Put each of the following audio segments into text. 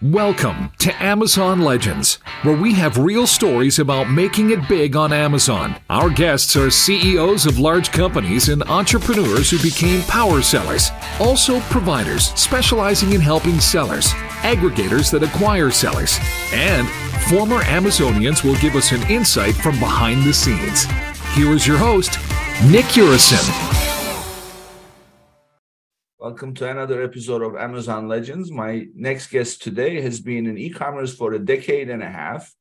Welcome to Amazon Legends, where we have real stories about making it big on Amazon. Our guests are CEOs of large companies and entrepreneurs who became power sellers, also providers specializing in helping sellers, aggregators that acquire sellers, and former Amazonians will give us an insight from behind the scenes. Here is your host, Nick Urison. Welcome to another episode of Amazon Legends. My next guest today has been in e commerce for a decade and a half.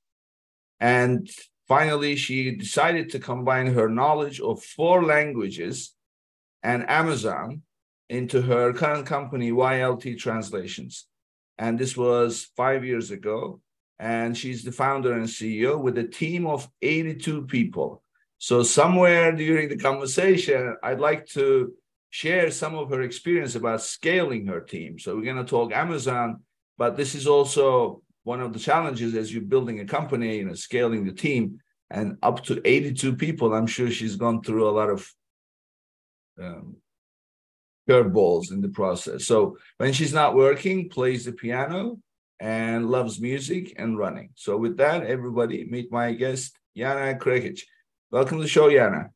And finally, she decided to combine her knowledge of four languages and Amazon into her current company, YLT Translations. And this was five years ago. And she's the founder and CEO with a team of 82 people. So, somewhere during the conversation, I'd like to share some of her experience about scaling her team. So we're going to talk Amazon, but this is also one of the challenges as you're building a company and scaling the team and up to 82 people. I'm sure she's gone through a lot of um, curveballs in the process. So when she's not working, plays the piano and loves music and running. So with that, everybody meet my guest, Jana Krekic. Welcome to the show, Jana.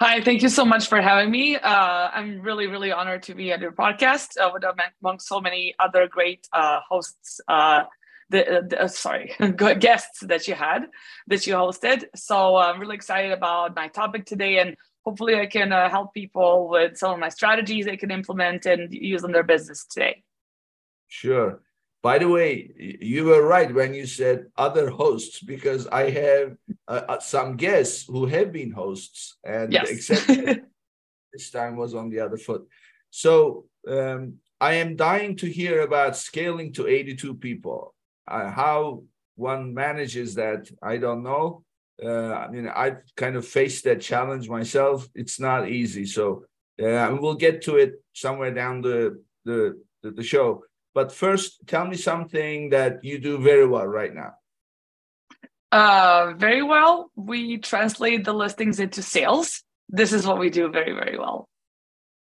Hi, thank you so much for having me. Uh, I'm really, really honored to be at your podcast uh, with among so many other great uh, hosts. Uh, the, the uh, sorry, guests that you had that you hosted. So I'm really excited about my topic today, and hopefully I can uh, help people with some of my strategies they can implement and use in their business today. Sure. By the way, you were right when you said other hosts because I have uh, uh some guests who have been hosts, and yes. except this time was on the other foot. So um, I am dying to hear about scaling to 82 people. Uh, how one manages that, I don't know. Uh, I mean, I've kind of faced that challenge myself. It's not easy. So uh, we'll get to it somewhere down the the, the, the show. But first, tell me something that you do very well right now. Uh, very well. We translate the listings into sales. This is what we do very, very well.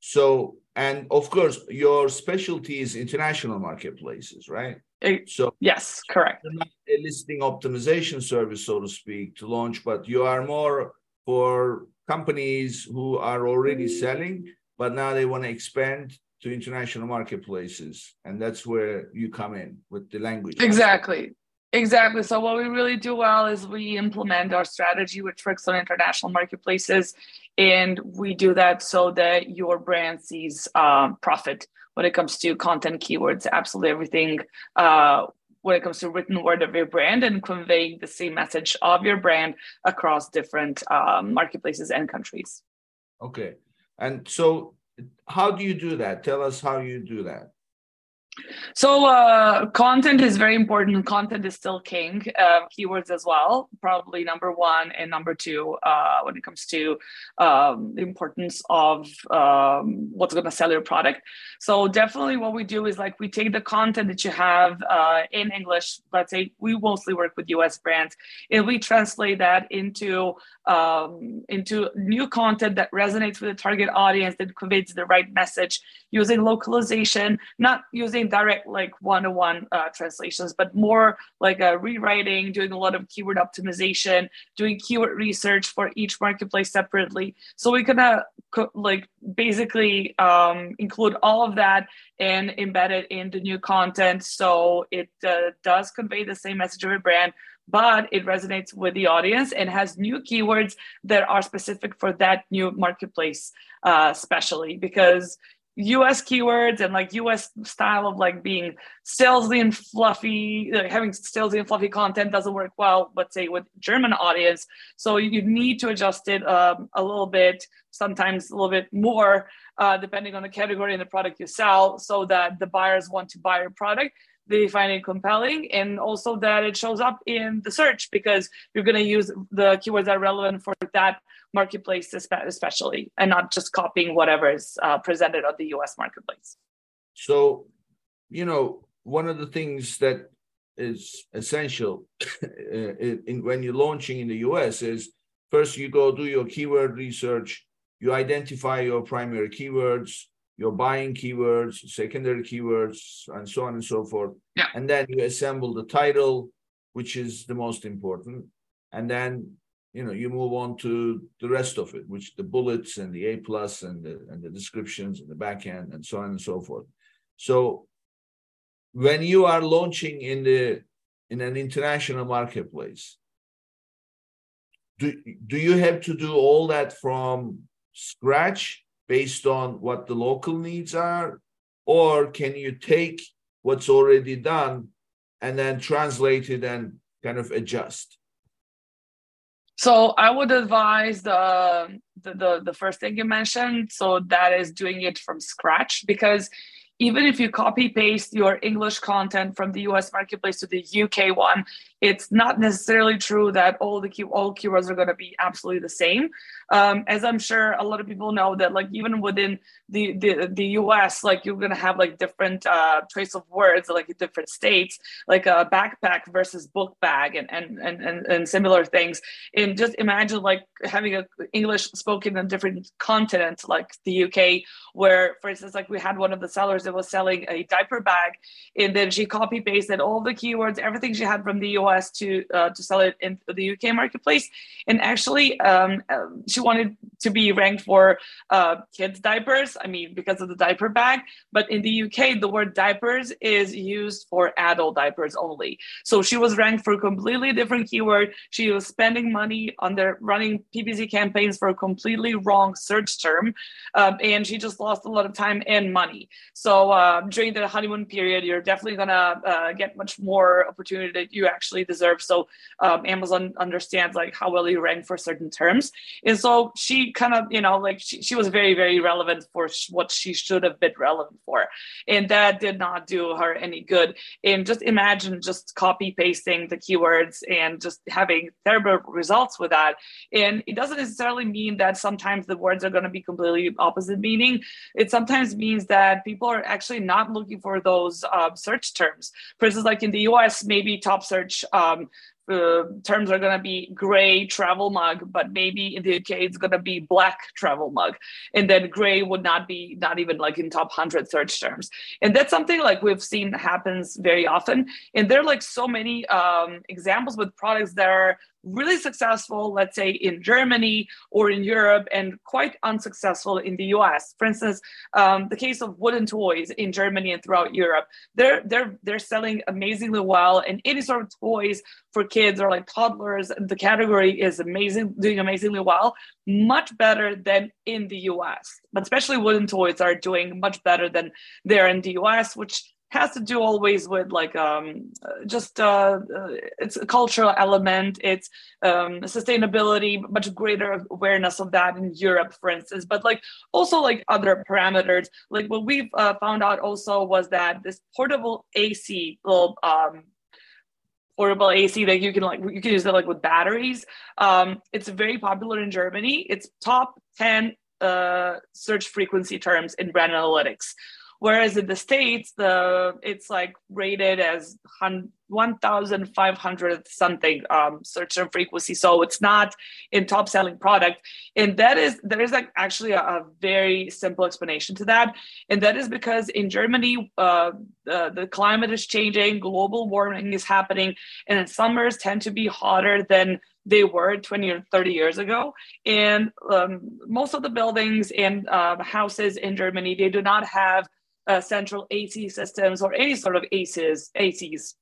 So, and of course, your specialty is international marketplaces, right? It, so, yes, correct. Not a listing optimization service, so to speak, to launch, but you are more for companies who are already selling, but now they want to expand to international marketplaces and that's where you come in with the language exactly. Exactly. So what we really do well is we implement our strategy which works on international marketplaces and we do that so that your brand sees um, profit when it comes to content keywords absolutely everything uh, when it comes to written word of your brand and conveying the same message of your brand across different um, marketplaces and countries. Okay. And so how do you do that? Tell us how you do that. So uh, content is very important. Content is still king. Uh, keywords as well, probably number one and number two uh, when it comes to um, the importance of um, what's going to sell your product. So definitely, what we do is like we take the content that you have uh, in English. Let's say we mostly work with U.S. brands, and we translate that into um, into new content that resonates with the target audience that conveys the right message using localization, not using direct like one-to-one uh, translations, but more like a rewriting, doing a lot of keyword optimization, doing keyword research for each marketplace separately. So we can uh, co- like basically um, include all of that and embed it into new content. So it uh, does convey the same message of a brand, but it resonates with the audience and has new keywords that are specific for that new marketplace, uh, especially because US keywords and like US style of like being salesy and fluffy, like having salesy and fluffy content doesn't work well, let's say with German audience. So you need to adjust it um, a little bit, sometimes a little bit more, uh, depending on the category and the product you sell, so that the buyers want to buy your product they find it compelling and also that it shows up in the search because you're going to use the keywords that are relevant for that marketplace especially and not just copying whatever is uh, presented on the us marketplace so you know one of the things that is essential in, in, when you're launching in the us is first you go do your keyword research you identify your primary keywords your buying keywords, secondary keywords, and so on and so forth. Yeah. And then you assemble the title, which is the most important. And then you know you move on to the rest of it, which the bullets and the A plus and the and the descriptions and the backend and so on and so forth. So when you are launching in the in an international marketplace, do, do you have to do all that from scratch based on what the local needs are? Or can you take what's already done and then translate it and kind of adjust? So I would advise the, the the the first thing you mentioned. So that is doing it from scratch because even if you copy paste your English content from the US marketplace to the UK one, it's not necessarily true that all the key, all keywords are going to be absolutely the same. Um, as I'm sure a lot of people know that like even within the the, the US, like you're going to have like different uh, choice of words, like in different states, like a backpack versus book bag and and and and, and similar things. And just imagine like having a English spoken in different continents, like the UK, where for instance, like we had one of the sellers that was selling a diaper bag, and then she copy pasted all the keywords, everything she had from the US US to uh, to sell it in the UK marketplace. And actually, um, um, she wanted to be ranked for uh, kids diapers. I mean, because of the diaper bag. But in the UK, the word diapers is used for adult diapers only. So she was ranked for a completely different keyword. She was spending money on their running PPC campaigns for a completely wrong search term, um, and she just lost a lot of time and money. So uh, during the honeymoon period, you're definitely gonna uh, get much more opportunity that you actually actually deserve. So um, Amazon understands like how well you rank for certain terms. And so she kind of, you know, like she, she was very, very relevant for sh- what she should have been relevant for. And that did not do her any good. And just imagine just copy pasting the keywords and just having terrible results with that. And it doesn't necessarily mean that sometimes the words are going to be completely opposite meaning. It sometimes means that people are actually not looking for those uh, search terms. For instance, like in the US, maybe top search um, uh, terms are going to be gray travel mug, but maybe in the UK it's going to be black travel mug. And then gray would not be not even like in top 100 search terms. And that's something like we've seen happens very often. And there are like so many um, examples with products that are really successful, let's say in Germany or in Europe, and quite unsuccessful in the US. For instance, um, the case of wooden toys in Germany and throughout Europe, they're they're they're selling amazingly well, and any sort of toys for kids or like toddlers, the category is amazing, doing amazingly well, much better than in the US. But especially wooden toys are doing much better than there in the US, which has to do always with like um, just uh, uh, it's a cultural element it's um, sustainability much greater awareness of that in europe for instance but like also like other parameters like what we've uh, found out also was that this portable ac little um, portable AC that you can like you can use that like with batteries. Um, it's very popular in Germany. It's top 10 uh, search frequency terms in brand analytics. Whereas in the States, the it's like rated as 1,500 something um, search term frequency. So it's not in top selling product. And that is, there is like actually a, a very simple explanation to that. And that is because in Germany, uh, the, the climate is changing, global warming is happening, and summers tend to be hotter than they were 20 or 30 years ago. And um, most of the buildings and uh, houses in Germany, they do not have uh, central AC systems or any sort of ACs, ACs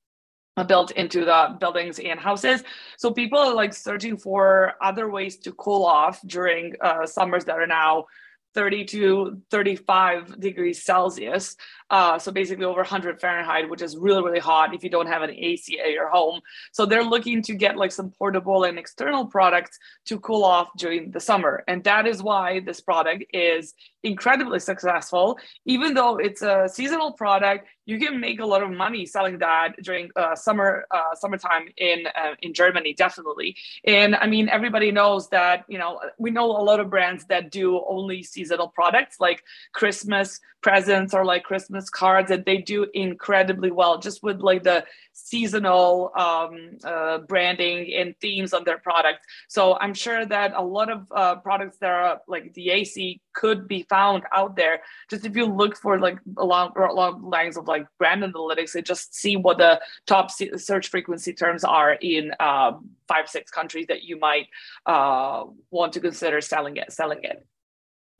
built into the buildings and houses. So people are like searching for other ways to cool off during uh, summers that are now 30 to 35 degrees Celsius. Uh, so basically over 100 Fahrenheit, which is really, really hot if you don't have an AC at your home. So they're looking to get like some portable and external products to cool off during the summer. And that is why this product is incredibly successful. Even though it's a seasonal product, you can make a lot of money selling that during uh, summer uh, summertime in uh, in Germany, definitely. And I mean, everybody knows that you know we know a lot of brands that do only seasonal products like Christmas presents or like Christmas Christmas cards that they do incredibly well, just with like the seasonal um, uh, branding and themes on their products. So I'm sure that a lot of uh, products that are like the AC could be found out there. Just if you look for like along along lines of like brand analytics and just see what the top search frequency terms are in um, five six countries that you might uh, want to consider selling it selling it.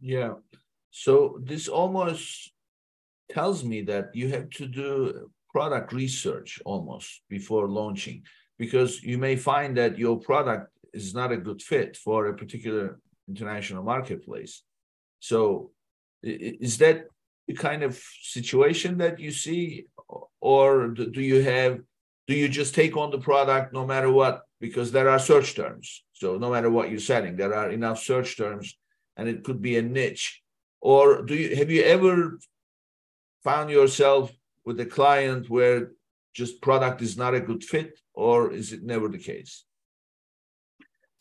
Yeah. So this almost tells me that you have to do product research almost before launching because you may find that your product is not a good fit for a particular international marketplace. So is that the kind of situation that you see or do you have do you just take on the product no matter what? Because there are search terms. So no matter what you're selling there are enough search terms and it could be a niche. Or do you have you ever found yourself with a client where just product is not a good fit or is it never the case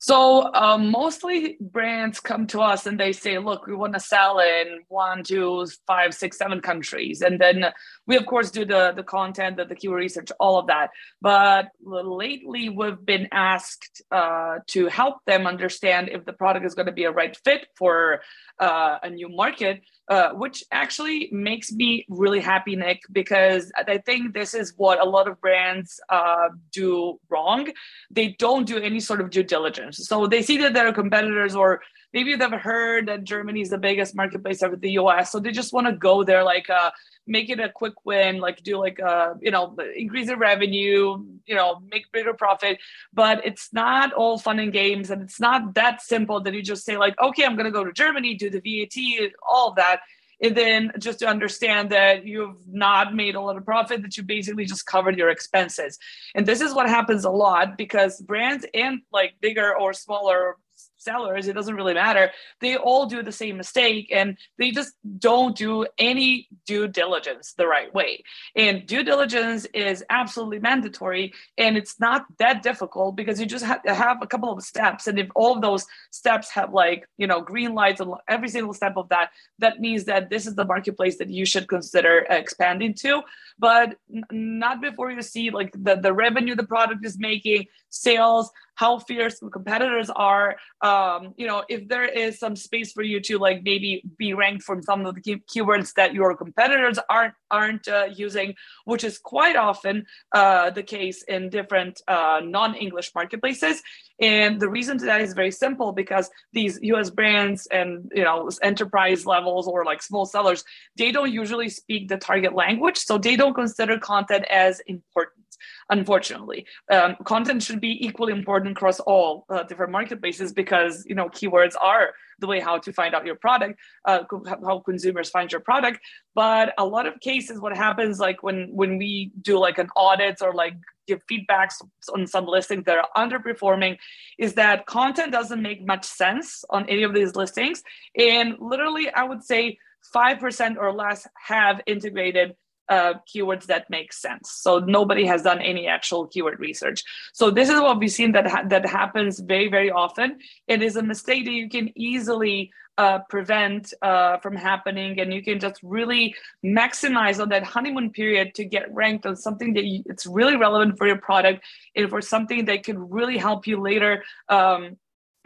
so um, mostly brands come to us and they say, look, we want to sell in one, two, five, six, seven countries. And then we, of course, do the, the content, the, the keyword research, all of that. But lately, we've been asked uh, to help them understand if the product is going to be a right fit for uh, a new market. Uh, which actually makes me really happy, Nick, because I think this is what a lot of brands uh, do wrong. They don't do any sort of due diligence. So they see that there are competitors, or maybe they've heard that Germany is the biggest marketplace of the US. So they just want to go there like, uh, make it a quick win, like do like a, uh, you know, increase the revenue, you know, make bigger profit. But it's not all fun and games. And it's not that simple that you just say, like, okay, I'm going to go to Germany, do the VAT, all of that. And then just to understand that you've not made a lot of profit, that you basically just covered your expenses. And this is what happens a lot because brands and like bigger or smaller sellers, it doesn't really matter. They all do the same mistake and they just don't do any due diligence the right way. And due diligence is absolutely mandatory and it's not that difficult because you just have to have a couple of steps. And if all of those steps have like, you know, green lights on every single step of that, that means that this is the marketplace that you should consider expanding to. But n- not before you see like the, the revenue the product is making, sales, how fierce competitors are. Um, you know if there is some space for you to like maybe be ranked from some of the key- keywords that your competitors aren't aren't uh, using which is quite often uh, the case in different uh, non-english marketplaces and the reason to that is very simple because these us brands and you know enterprise levels or like small sellers they don't usually speak the target language so they don't consider content as important unfortunately. Um, content should be equally important across all uh, different marketplaces because you know keywords are the way how to find out your product uh, how consumers find your product. But a lot of cases what happens like when when we do like an audit or like give feedbacks on some listings that are underperforming is that content doesn't make much sense on any of these listings. And literally i would say 5% or less have integrated uh, keywords that make sense. So nobody has done any actual keyword research. So this is what we've seen that ha- that happens very very often. It is a mistake that you can easily uh, prevent uh, from happening, and you can just really maximize on that honeymoon period to get ranked on something that you, it's really relevant for your product and for something that could really help you later. Um,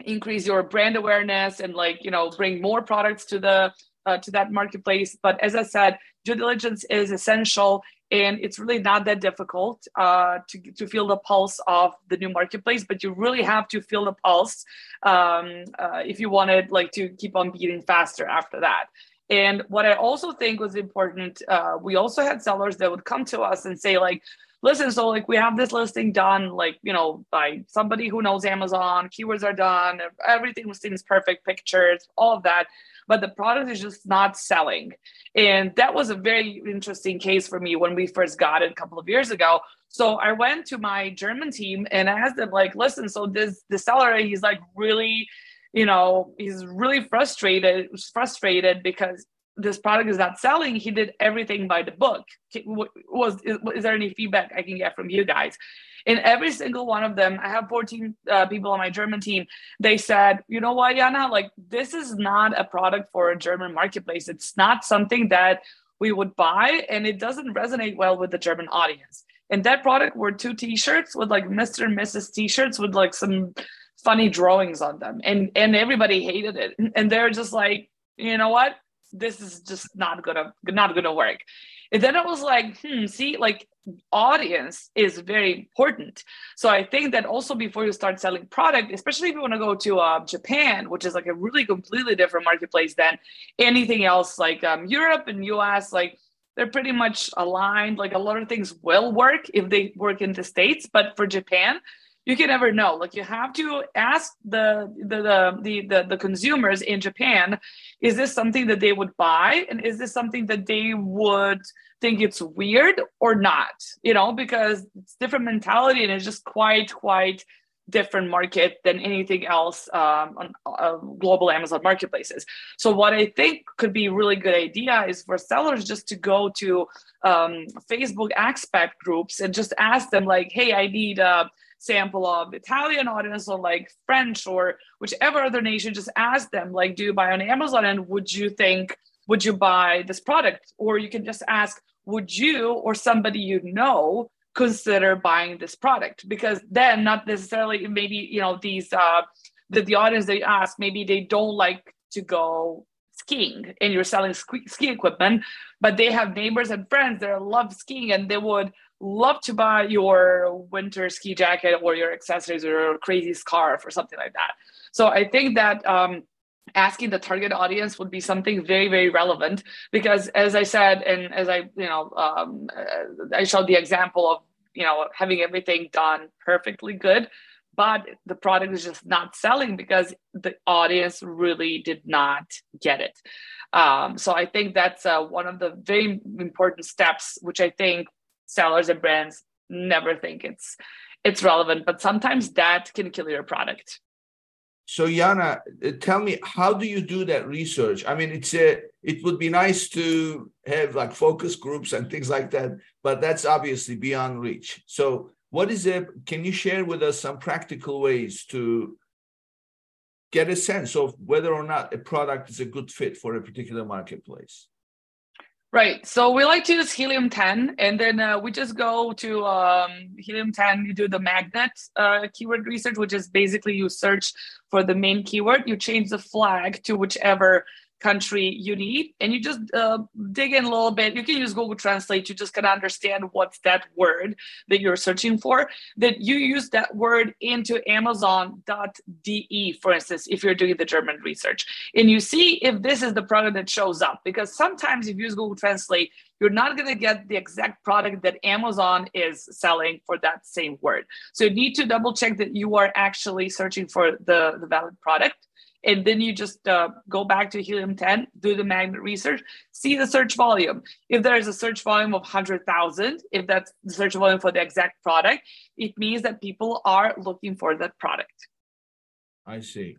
increase your brand awareness and like you know bring more products to the uh, to that marketplace. But as I said, due diligence is essential and it's really not that difficult uh, to, to feel the pulse of the new marketplace but you really have to feel the pulse um, uh, if you wanted like to keep on beating faster after that. And what i also think was important uh, we also had sellers that would come to us and say like listen so like we have this listing done like you know by somebody who knows amazon keywords are done everything seems perfect pictures all of that but the product is just not selling. And that was a very interesting case for me when we first got it a couple of years ago. So I went to my German team and I asked them, like, listen, so this the seller, he's like really, you know, he's really frustrated, frustrated because this product is not selling. He did everything by the book. Was is, is there any feedback I can get from you guys? In every single one of them, I have 14 uh, people on my German team. They said, you know what, Jana, like this is not a product for a German marketplace. It's not something that we would buy, and it doesn't resonate well with the German audience. And that product were two T-shirts with like Mr. and Mrs. T-shirts with like some funny drawings on them, and and everybody hated it, and they're just like, you know what, this is just not gonna not gonna work. And then I was like, hmm, see, like audience is very important. So I think that also before you start selling product, especially if you want to go to uh, Japan, which is like a really completely different marketplace than anything else, like um, Europe and US, like they're pretty much aligned. Like a lot of things will work if they work in the States, but for Japan, you can never know. Like you have to ask the the, the the the consumers in japan is this something that they would buy? And is this something that they would think it's weird or not? You know because it's different mentality and it's just quite quite different market than anything else um, on uh, global amazon marketplaces. So what i think could be really good idea is for sellers just to go to um, facebook expat groups and just ask them like hey i need a sample of Italian audience or like French or whichever other nation, just ask them, like, do you buy on Amazon? And would you think, would you buy this product? Or you can just ask, would you or somebody you know consider buying this product? Because then not necessarily maybe, you know, these uh the, the audience they ask, maybe they don't like to go skiing and you're selling ski, ski equipment, but they have neighbors and friends that love skiing and they would love to buy your winter ski jacket or your accessories or your crazy scarf or something like that. So I think that um, asking the target audience would be something very very relevant because as I said and as I you know um, uh, I showed the example of you know having everything done perfectly good but the product is just not selling because the audience really did not get it. Um, so I think that's uh, one of the very important steps, which I think sellers and brands never think it's it's relevant but sometimes that can kill your product so Jana, uh, tell me, how do you do that research? I mean, it's a, it would be nice to have like focus groups and things like that, but that's obviously beyond reach. So, what is it? Can you share with us some practical ways to get a sense of whether or not a product is a good fit for a particular marketplace? Right. So we like to use helium 10, and then uh, we just go to um, helium 10. You do the magnet uh, keyword research, which is basically you search for the main keyword, you change the flag to whichever country you need and you just uh, dig in a little bit. You can use google translate. To just of understand what's that word that you're searching for. That you use that word into amazon.de for instance if you're doing the german research. And you see if this is the product that shows up because sometimes if you use google translate you're not going to get the exact product that Amazon is selling for that same word. So you need to double check that you are actually searching for the, the valid product and then you just uh, go back to helium 10 do the magnet research see the search volume. If there is a search volume of 100000 if that's the search volume for the exact product it means that people are looking for that product. I see.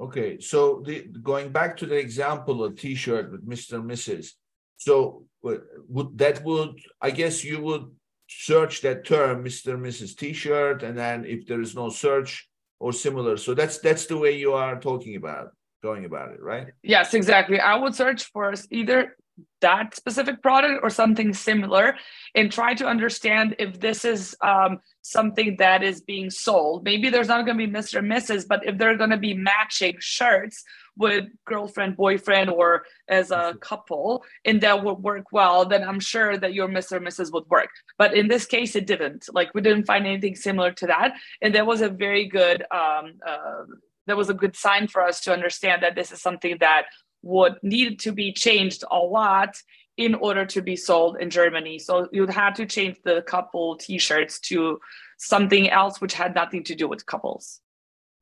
Okay so the, going back to the example of t-shirt with mr and mrs so would that would i guess you would search that term mr and mrs t-shirt and then if there is no search or similar. So that's that's the way you are talking about going about it, right? Yes, exactly. I would search for either that specific product or something similar and try to understand if this is um, something that is being sold. Maybe there's not going to be Mr. and Mrs., but if they're going to be matching shirts with girlfriend, boyfriend, or as a couple, and that would work well, then I'm sure that your Mr. and Mrs. would work. But in this case, it didn't. Like we didn't find anything similar to that, and that was a very good. Um, uh, that was a good sign for us to understand that this is something that would need to be changed a lot in order to be sold in Germany. So you'd have to change the couple t-shirts to something else which had nothing to do with couples.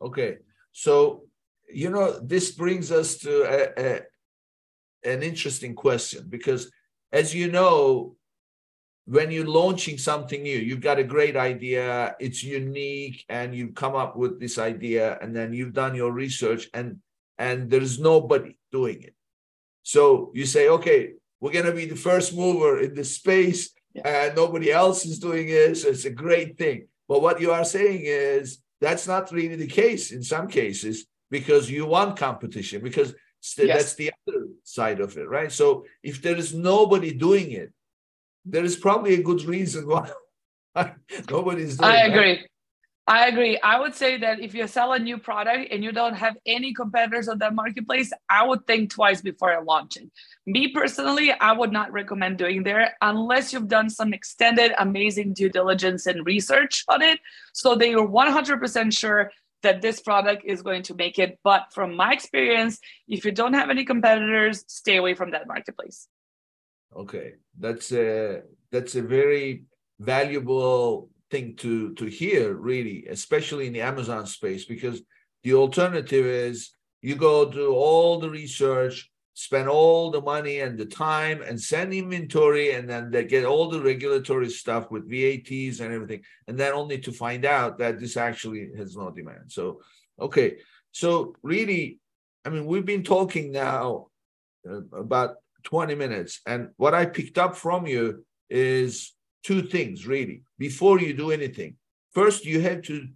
Okay. So you know, this brings us to a, a, an interesting question because, as you know, when you're launching something new, you've got a great idea, it's unique, and you've come up with this idea, and then you've done your research, and and there's nobody doing it. So you say, okay, we're gonna be the first mover in this space, yeah. and nobody else is doing it. So it's a great thing. But what you are saying is that's not really the case in some cases because you want competition because yes. that's the other side of it right so if there is nobody doing it there is probably a good reason why nobody's doing it i agree I agree. I would say that if you sell a new product and you don't have any competitors on that marketplace, I would think twice before I launch it. Me personally, I would not recommend doing there unless you've done some extended, amazing due diligence and research on it. So that you're 100% sure that this product is going to make it. But from my experience, if you don't have any competitors, stay away from that marketplace. Okay, that's a that's a very valuable thing to to hear really especially in the amazon space because the alternative is you go do all the research spend all the money and the time and send inventory and then they get all the regulatory stuff with vats and everything and then only to find out that this actually has no demand so okay so really i mean we've been talking now uh, about 20 minutes and what i picked up from you is two things really before you do anything. First, you have to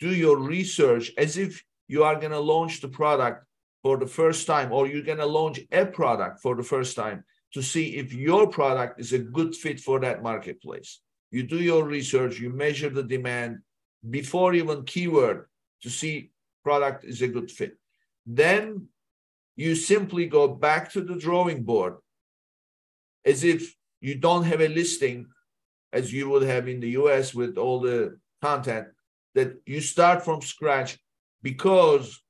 do your research as if you are going to launch the product for the first time or you're going to launch a product for the first time to see if your product is a good fit for that marketplace. You do your research, you measure the demand before even keyword to see product is a good fit. Then you simply go back to the drawing board as if you don't have a listing as you would have in the US with all the content, that you start from scratch because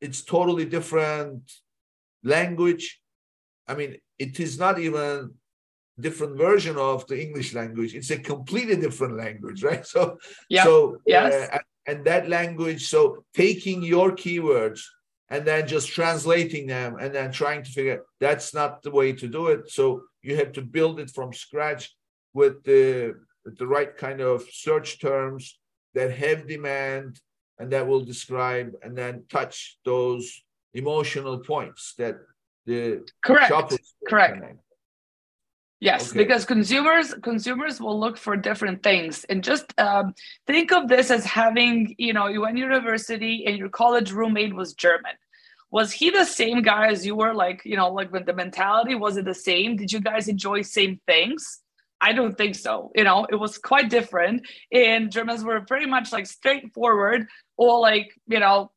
it's totally different language. I mean, it is not even different version of the English language. It's a completely different language, right? So, yeah. so yes. Uh, and that language, so taking your keywords and then just translating them and then trying to figure that's not the way to do it. So you have to build it from scratch with the with the right kind of search terms that have demand and that will describe and then touch those emotional points that the correct. correct. yes okay. because consumers consumers will look for different things. And just um, think of this as having you know you went to university and your college roommate was german. Was he the same guy as you were? Like you know like with the mentality was it the same? Did you guys enjoy same things I don't think so. You know, it was quite different. And Germans were pretty much like straightforward, or like, you know,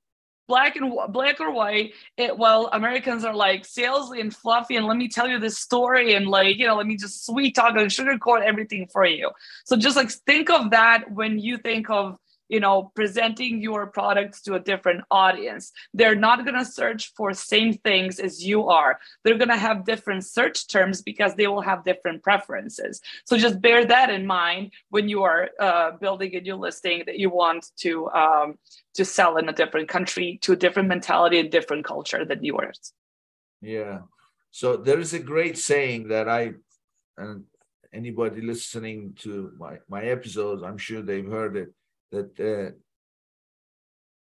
black and black or white. It, well, Americans are like salesy and fluffy, and let me tell you this story, and like, you know, let me just sweet talk and sugarcoat everything for you. So just like think of that when you think of you know presenting your products to a different audience. They're not going to search for same things as you are. They're going to have different search terms because they will have different preferences. So just bear that in mind when you are uh, building a new listing that you want to um, to sell in a different country to a different mentality and different culture than yours. Yeah. So there is a great saying that i and anybody listening to my my episodes i'm sure they've heard it that uh,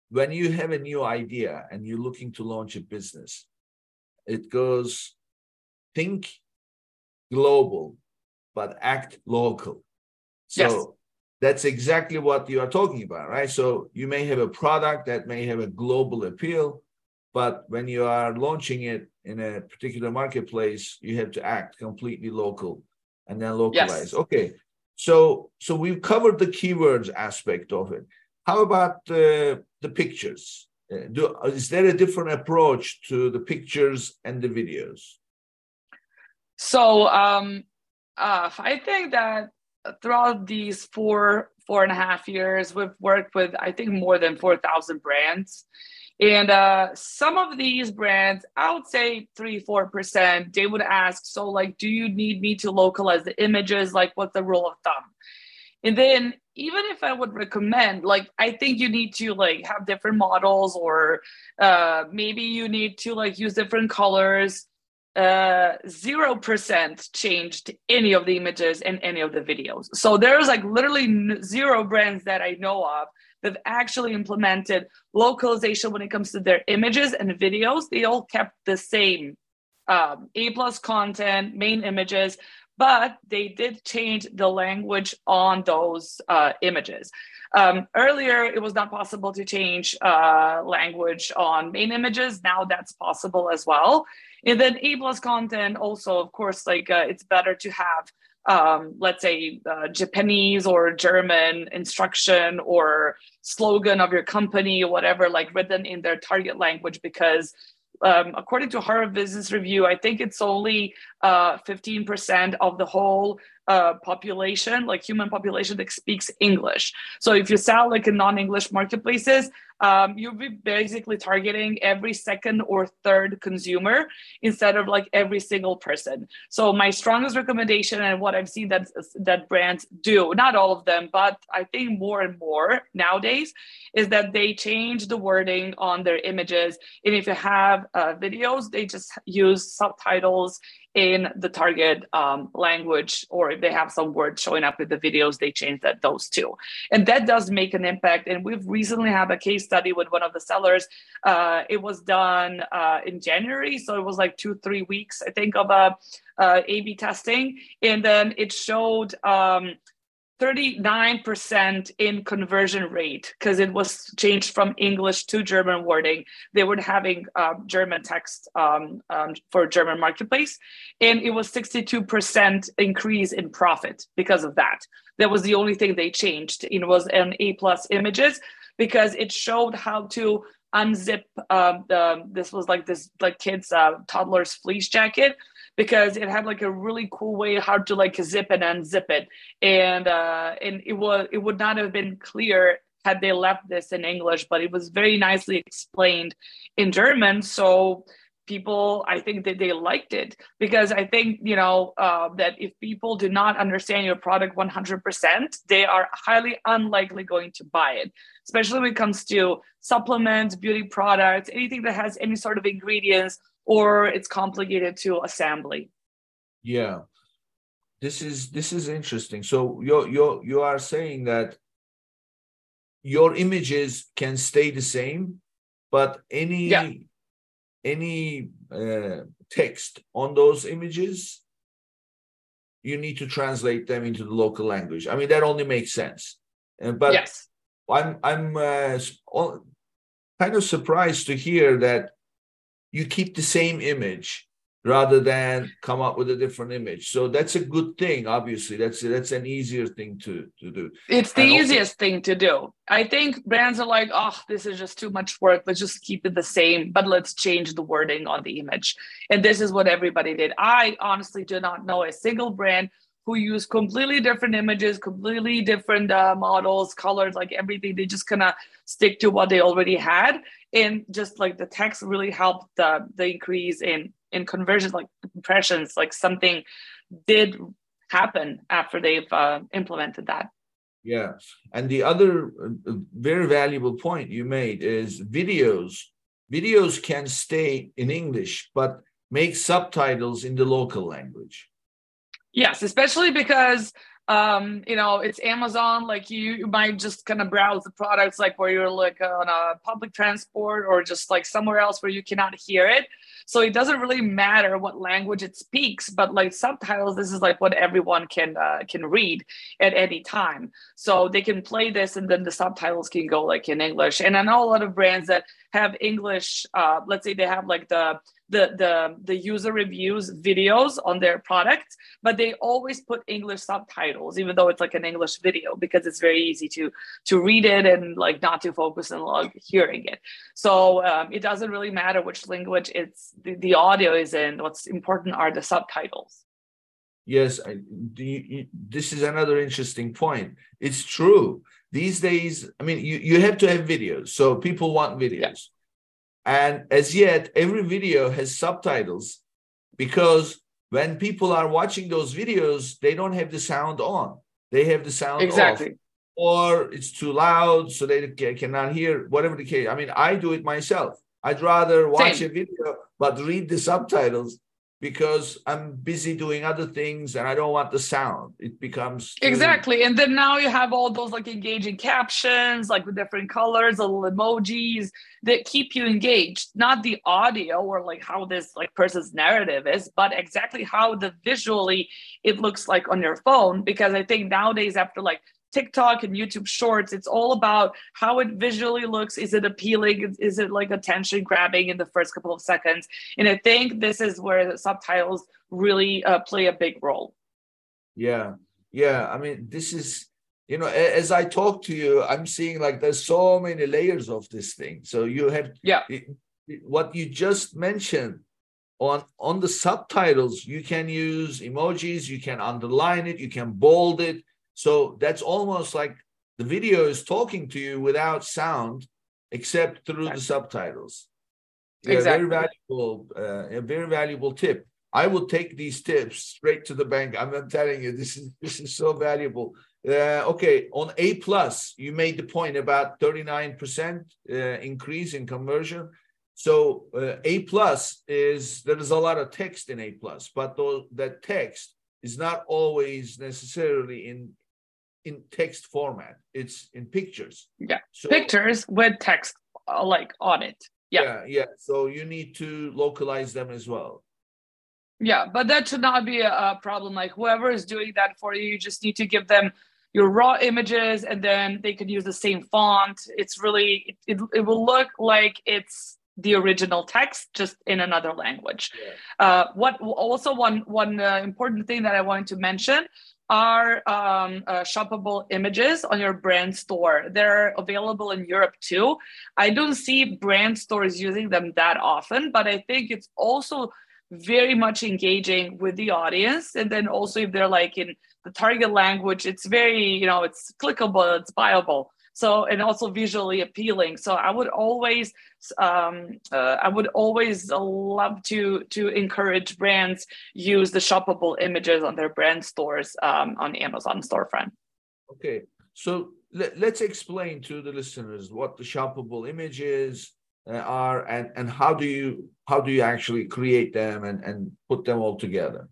when you have a new idea and you're looking to launch a business, it goes think global, but act local. So yes. that's exactly what you are talking about, right? So you may have a product that may have a global appeal, but when you are launching it in a particular marketplace, you have to act completely local and then localize. Yes. Okay. So, so we've covered the keywords aspect of it. How about uh, the pictures? Uh, do, is there a different approach to the pictures and the videos? So, um, uh, I think that throughout these four four and a half years, we've worked with I think more than four thousand brands, and uh, some of these brands, I would say three, four percent, they would ask, so like, do you need me to localize the images? Like, what's the rule of thumb? And then even if I would recommend, like, I think you need to like have different models, or uh, maybe you need to like use different colors. Uh, zero uh, percent changed any of the images in any of the videos. So there's like literally zero brands that I know of They've actually implemented localization when it comes to their images and videos. They all kept the same um, A plus content, main images, but they did change the language on those uh, images. Um, earlier, it was not possible to change uh, language on main images. Now that's possible as well. And then A plus content also, of course, like uh, it's better to have um, let's say uh, Japanese or German instruction or slogan of your company or whatever, like written in their target language because um, according to Harvard Business Review, I think it's only uh, 15% of the whole uh, population, like human population, that speaks English. So if you sell like in non-English marketplaces, um, you'll be basically targeting every second or third consumer instead of like every single person. So my strongest recommendation and what I've seen that that brands do, not all of them, but I think more and more nowadays, is that they change the wording on their images. And if you have uh, videos, they just use subtitles in the target um, language, or if they have some words showing up in the videos, they change that those two, and that does make an impact. And we've recently had a case study with one of the sellers. Uh, it was done uh, in January, so it was like two three weeks, I think, of a uh, A/B testing, and then it showed. Um, 39% in conversion rate because it was changed from English to German wording. They were having uh, German text um, um, for German marketplace, and it was 62% increase in profit because of that. That was the only thing they changed. It was an A plus images because it showed how to unzip um, the this was like this like kids uh, toddler's fleece jacket because it had like a really cool way how to like zip and unzip it. And uh and it was it would not have been clear had they left this in english but it was very nicely explained in german. So people i think that they liked it because i think you know uh, that if people do not understand your product 100% they are highly unlikely going to buy it especially when it comes to supplements beauty products anything that has any sort of ingredients or it's complicated to assembly. Yeah. This is this is interesting. So you you you are saying that your images can stay the same, but any yeah. Any uh, text on those images you need to translate them into the local language. I mean that only makes sense. Uh, but yes. I'm I'm uh, kind of surprised to hear that you keep the same image rather than come up with a different image. So that's a good thing. Obviously, that's that's an easier thing to to do. It's the and easiest also, thing to do. I think brands are like, oh, this is just too much work. Let's just keep it the same, but let's change the wording on the image. And this is what everybody did. I honestly do not know a single brand who use completely different images, completely different uh, models, colors, like everything. They just kind of stick to what they already had, and just like the text really helped the the increase in in conversions, like impressions, like something did happen after they've uh, implemented that. Yeah, and the other uh, very valuable point you made is videos. Videos can stay in English, but make subtitles in the local language. Yes, especially because um, you know, it's Amazon. Like you, you might just kind of browse the products, like where you're like on a public transport or just like somewhere else where you cannot hear it. So it doesn't really matter what language it speaks, but like subtitles, this is like what everyone can uh, can read at any time. So they can play this, and then the subtitles can go like in English. And I know a lot of brands that have English. Uh, let's say they have like the the the the user reviews videos on their products but they always put english subtitles even though it's like an english video because it's very easy to to read it and like not to focus on like hearing it. So um, it doesn't really matter which language it's the, the audio is in what's important are the subtitles. Yes I, the, this is another interesting point. It's true these days i mean you, you have to have videos so people want videos yeah and as yet, every video has subtitles because when people are watching those videos, they don't have the sound on. They have the sound exactly. off. Or it's too loud, so they cannot hear, whatever the case. I mean, I do it myself. I'd rather watch Same. a video but read the subtitles because I'm busy doing other things and I don't want the sound. It becomes exactly. And then now you have all those like engaging captions, like with different colors, little emojis that keep you engaged. Not the audio or like how this like person's narrative is, but exactly how the visually it looks like on your phone. Because I think nowadays after like TikTok and YouTube Shorts. It's all about how it visually looks. Is it appealing? Is it like attention grabbing in the first couple of seconds? And I think this is where the subtitles really uh, play a big role. Yeah, yeah. I mean, this is you know, as I talk to you, I'm seeing like there's so many layers of this thing. So you have yeah. What you just mentioned on on the subtitles, you can use emojis, you can underline it, you can bold it so that's almost like the video is talking to you without sound, except through the subtitles. Yeah, exactly. Very valuable, uh, a very valuable tip. I will take these tips straight to the bank. I'm, I'm telling you, this is this is so valuable. Uh, okay, on A plus, you made the point about 39% uh, increase in conversion. So uh, A plus is there is a lot of text in A plus, but those, that text is not always necessarily in in text format. It's in pictures. Yeah, so, pictures with text uh, like on it. Yeah. yeah, yeah. So you need to localize them as well. Yeah, but that should not be a, a problem. Like whoever is doing that for you, you just need to give them your raw images and then they could use the same font. It's really, it, it, it will look like it's the original text just in another language. Yeah. Uh, what also one one uh, important thing that I wanted to mention are um, uh, shoppable images on your brand store. They're available in Europe too. I don't see brand stores using them that often, but I think it's also very much engaging with the audience. And then also, if they're like in the target language, it's very, you know, it's clickable, it's buyable so and also visually appealing. So i would always um, uh, i would always love to to encourage brands use the shoppable images on their brand stores um, on amazon storefront. Okay. So let, us explain to the listeners what the shoppable images uh, are and and how do you how do you actually create them and and put them all together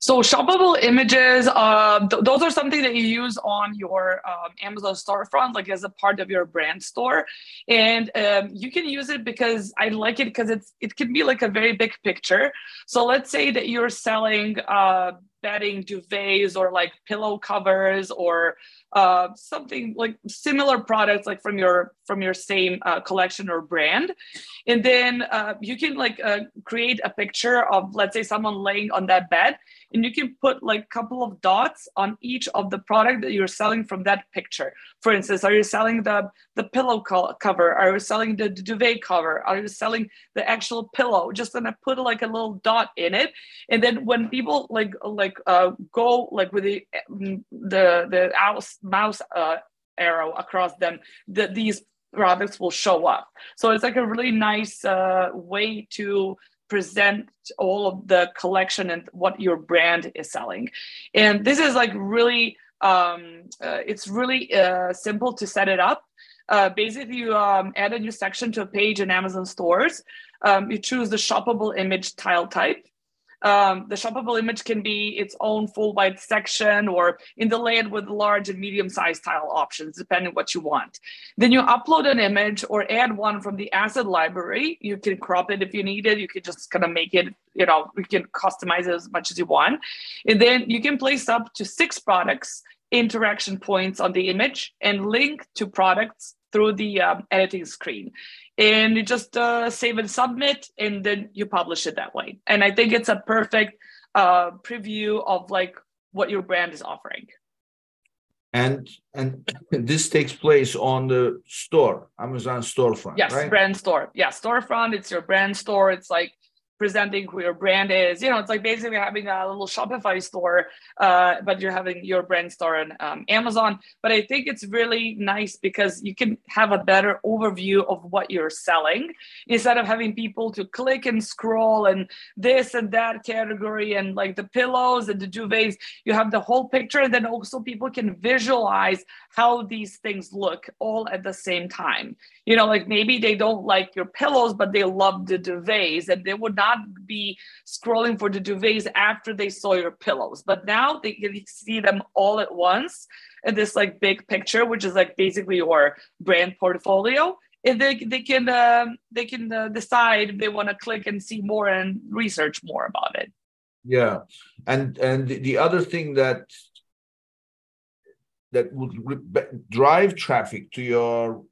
so shoppable images, uh, th- those are something that you use on your um, Amazon storefront, like as a part of your brand store, and um, you can use it because I like it because it's it can be like a very big picture. So let's say that you're selling uh, bedding duvets or like pillow covers or uh, something like similar products like from your from your same uh, collection or brand. And then uh, you can like uh, create a picture of let's say someone laying on that bed and you can put like a couple of dots on each of the product that you're selling from that picture. For instance are you selling the the pillow co- cover? Are you selling the, the duvet cover? Are you selling the actual pillow? Just gonna put like a little dot in it. And then when people like like uh, go like with the the the mouse mouse uh, arrow across them that these products will show up so it's like a really nice uh, way to present all of the collection and what your brand is selling. And this is like really, um, uh, it's really uh, simple to set it up. Uh, basically, you um, add a new section to a page in Amazon stores. Um, you choose the shoppable image tile type. Um, the shoppable image can be its own full white section or in the layout with large and medium sized tile options, depending what you want. Then you upload an image or add one from the asset library. You can crop it if you need it. You can just kind of make it, you know, you can customize it as much as you want. And then you can place up to six products interaction points on the image and link to products through the um, editing screen. And you just uh, save and submit and then you publish it that way. And i think it's a perfect uh, preview of like what your brand is offering. And and this takes place on the store amazon storefront yes right? brand store. Yeah storefront it's your brand store. It's like presenting who your brand is. You know, it's like basically having a little Shopify store, uh, but you're having your brand store on um, Amazon. But I think it's really nice because you can have a better overview of what you're selling instead of having people to click and scroll and this and that category and like the pillows and the duvets. You have the whole picture, and then also people can visualize how these things look all at the same time. You know, like maybe they don't like your pillows, but they love the duvets, and they would not not be scrolling for the duvets after they saw your pillows. But now they can see them all at once in this like big picture, which is like basically your brand portfolio. And they, they can um, they can uh, decide if they want to click and see more and research more about it. Yeah, and and the other thing that that would re- drive traffic to your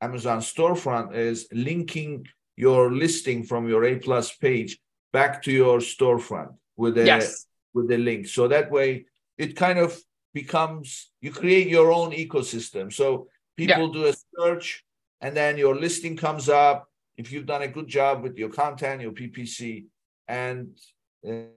Amazon storefront is linking your listing from your A plus page back to your storefront with a yes. with a link. So that way it kind of becomes you create your own ecosystem. So people yeah. do a search and then your listing comes up if you've done a good job with your content, your PPC, and uh,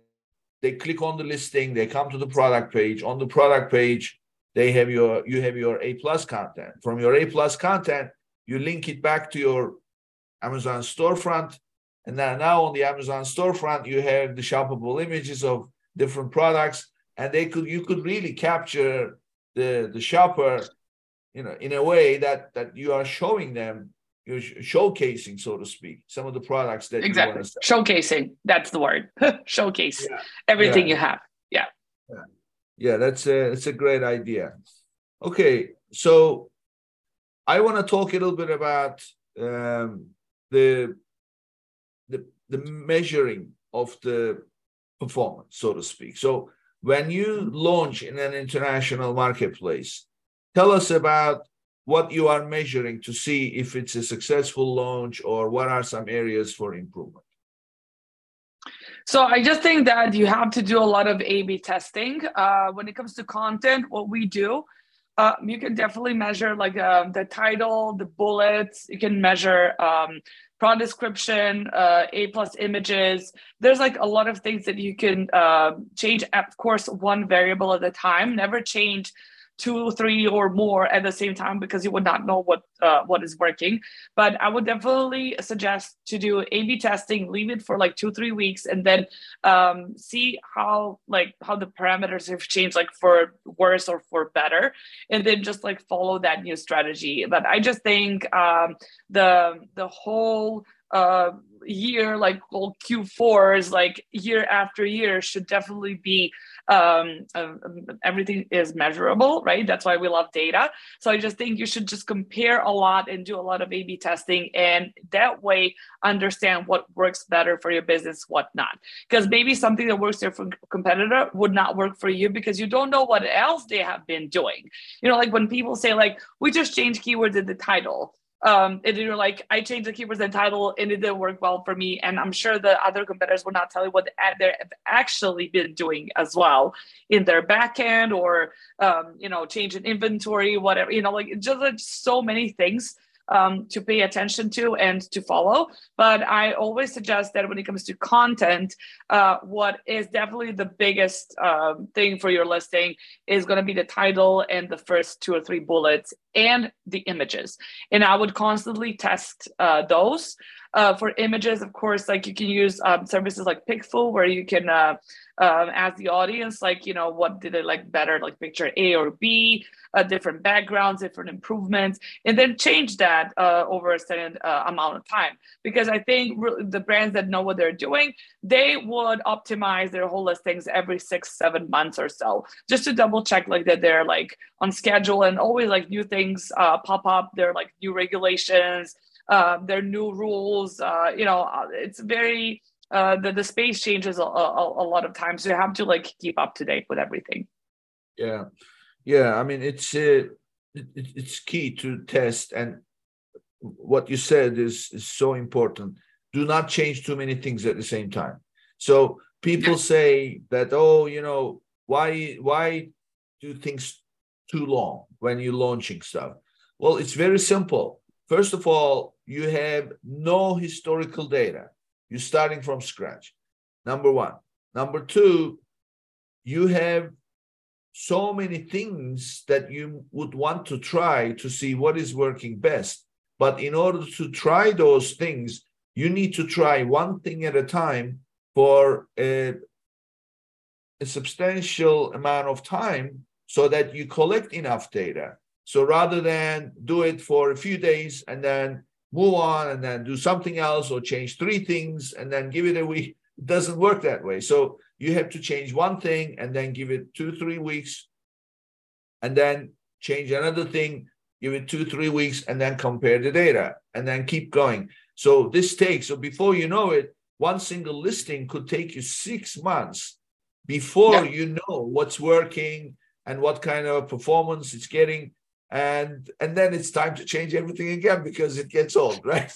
they click on the listing, they come to the product page. On the product page, they have your you have your A plus content. From your A plus content, you link it back to your Amazon storefront. And now on the Amazon storefront, you have the shoppable images of different products, and they could you could really capture the the shopper, you know, in a way that that you are showing them, you're showcasing, so to speak, some of the products that exactly showcasing. That's the word, showcase yeah. everything yeah. you have. Yeah. yeah, yeah, that's a that's a great idea. Okay, so I want to talk a little bit about um, the, the the measuring of the performance, so to speak. So when you launch in an international marketplace, tell us about what you are measuring to see if it's a successful launch or what are some areas for improvement. So I just think that you have to do a lot of A/B testing uh, when it comes to content. What we do uh, you can definitely measure like uh, the title, the bullets. You can measure um, product description, uh, A plus images. There's like a lot of things that you can uh, change. Of course, one variable at a time. Never change two, three, or more at the same time because you would not know what uh, what is working. But I would definitely suggest to do A/B testing. Leave it for like two, three weeks, and then um, see how like how the parameters have changed, like for worse or for better, and then just like follow that new strategy. But I just think um, the the whole uh, year, like well, Q4 is like year after year should definitely be um, uh, everything is measurable, right? That's why we love data. So I just think you should just compare a lot and do a lot of A/B testing, and that way understand what works better for your business, what not. Because maybe something that works there for competitor would not work for you because you don't know what else they have been doing. You know, like when people say like we just changed keywords in the title um, and you're like, I changed the keywords and title and it didn't work well for me. And I'm sure the other competitors will not tell you what they've actually been doing as well in their backend or, um, you know, change in inventory, whatever, you know, like just like so many things um, to pay attention to and to follow. But I always suggest that when it comes to content, uh, what is definitely the biggest um, thing for your listing is going to be the title and the first two or three bullets and the images. And I would constantly test uh, those. Uh, for images, of course, like you can use um, services like Pixel, where you can uh, um, ask the audience, like, you know, what did they like better, like picture A or B, uh, different backgrounds, different improvements, and then change that uh, over a certain uh, amount of time. Because I think re- the brands that know what they're doing, they would optimize their whole listings every six, seven months or so, just to double check like that they're like on schedule and always like new things uh, pop up. There are like new regulations uh, there are new rules. Uh, you know, uh, it's very uh, the the space changes a, a, a, lot of times. So you have to like keep up to date with everything. Yeah, yeah. I mean, it's uh, it, it's key to test, and what you said is is so important. Do not change too many things at the same time. So people say that, oh, you know, why why do things too long when you're launching stuff? Well, it's very simple First of all, you have no historical data. You're starting from scratch. Number one. Number two, you have so many things that you would want to try to see what is working best. But in order to try those things, you need to try one thing at a time for a, a substantial amount of time so that you collect enough data so rather than do it for a few days and then move on and then do something else or change three things and then give it a week. It doesn't work that way. So you have to change one thing and then give it two, three weeks and then change another thing, give it two, three weeks, and then compare the data and then keep going. So this takes, so before you know it, one single listing could take you six months before yeah. you know what's working and what kind of performance it's getting. And and then it's time to change everything again because it gets old, right?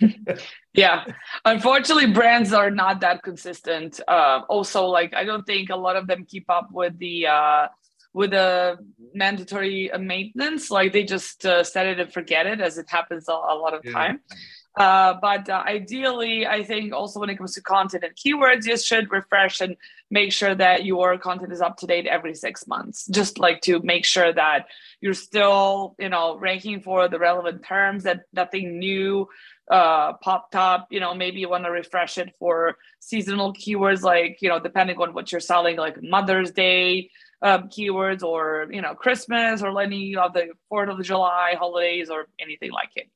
yeah unfortunately brands are not that consistent uh, also like i don't think a lot of them keep up with the uh, with a mandatory maintenance like they just uh, set it and forget it as it happens a, a lot of yeah. time uh, but uh, ideally i think also when it comes to content and keywords you should refresh and make sure that your content is up to date every six months just like to make sure that you're still you know ranking for the relevant terms that nothing new uh, popped up. You know, maybe you want to refresh it for seasonal keywords, like you know, depending on what you're selling, like Mother's Day um, keywords, or you know, Christmas, or any of the Fourth of July holidays, or anything like it.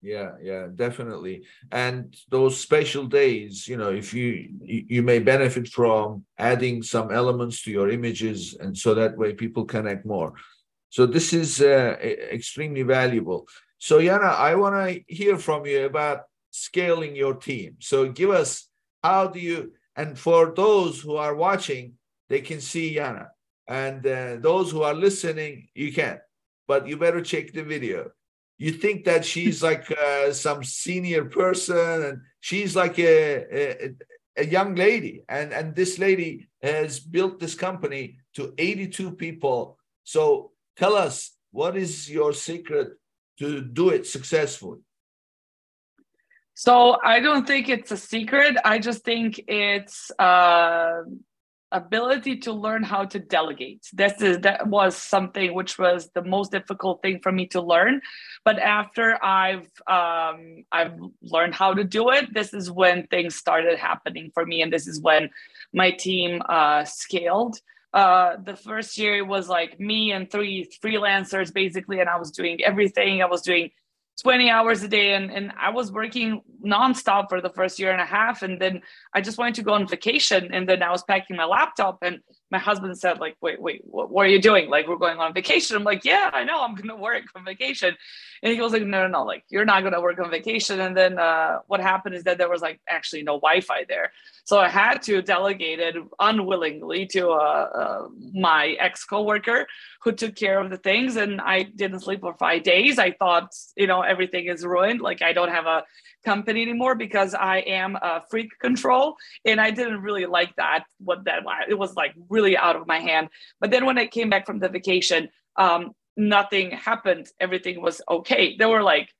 Yeah, yeah, definitely. And those special days, you know, if you you may benefit from adding some elements to your images, and so that way people connect more. So this is uh, extremely valuable. So, Jana, I want to hear from you about scaling your team. So, give us how do you, and for those who are watching, they can see Jana. And uh, those who are listening, you can, but you better check the video. You think that she's like uh, some senior person, and she's like a, a, a young lady, and and this lady has built this company to 82 people. So tell us, what is your secret to do it successfully? So I don't think it's a secret. I just think it's uh, ability to learn how to delegate. This is that was something which was the most difficult thing for me to learn. But after I've um, I've learned how to do it, this is when things started happening for me, and this is when my team uh, scaled uh, the first year it was like me and three freelancers basically, and I was doing everything. I was doing 20 hours a day and, and I was working nonstop for the first year and a half. And then I just wanted to go on vacation. And then I was packing my laptop and my husband said like, wait, wait, what, what are you doing? Like we're going on vacation. I'm like, yeah, I know I'm to work on vacation. And he goes like, no, no, no, like you're not to work on vacation. And then uh, what happened is that there was like actually no Wi-Fi there. So I had to delegate it unwillingly to uh, uh, my ex coworker who took care of the things. And I didn't sleep for five days. I thought, you know, everything is ruined. Like I don't have a company anymore because I am a freak control. And I didn't really like that. What that it was like really out of my hand. But then when I came back from the vacation, um, nothing happened. Everything was okay. There were like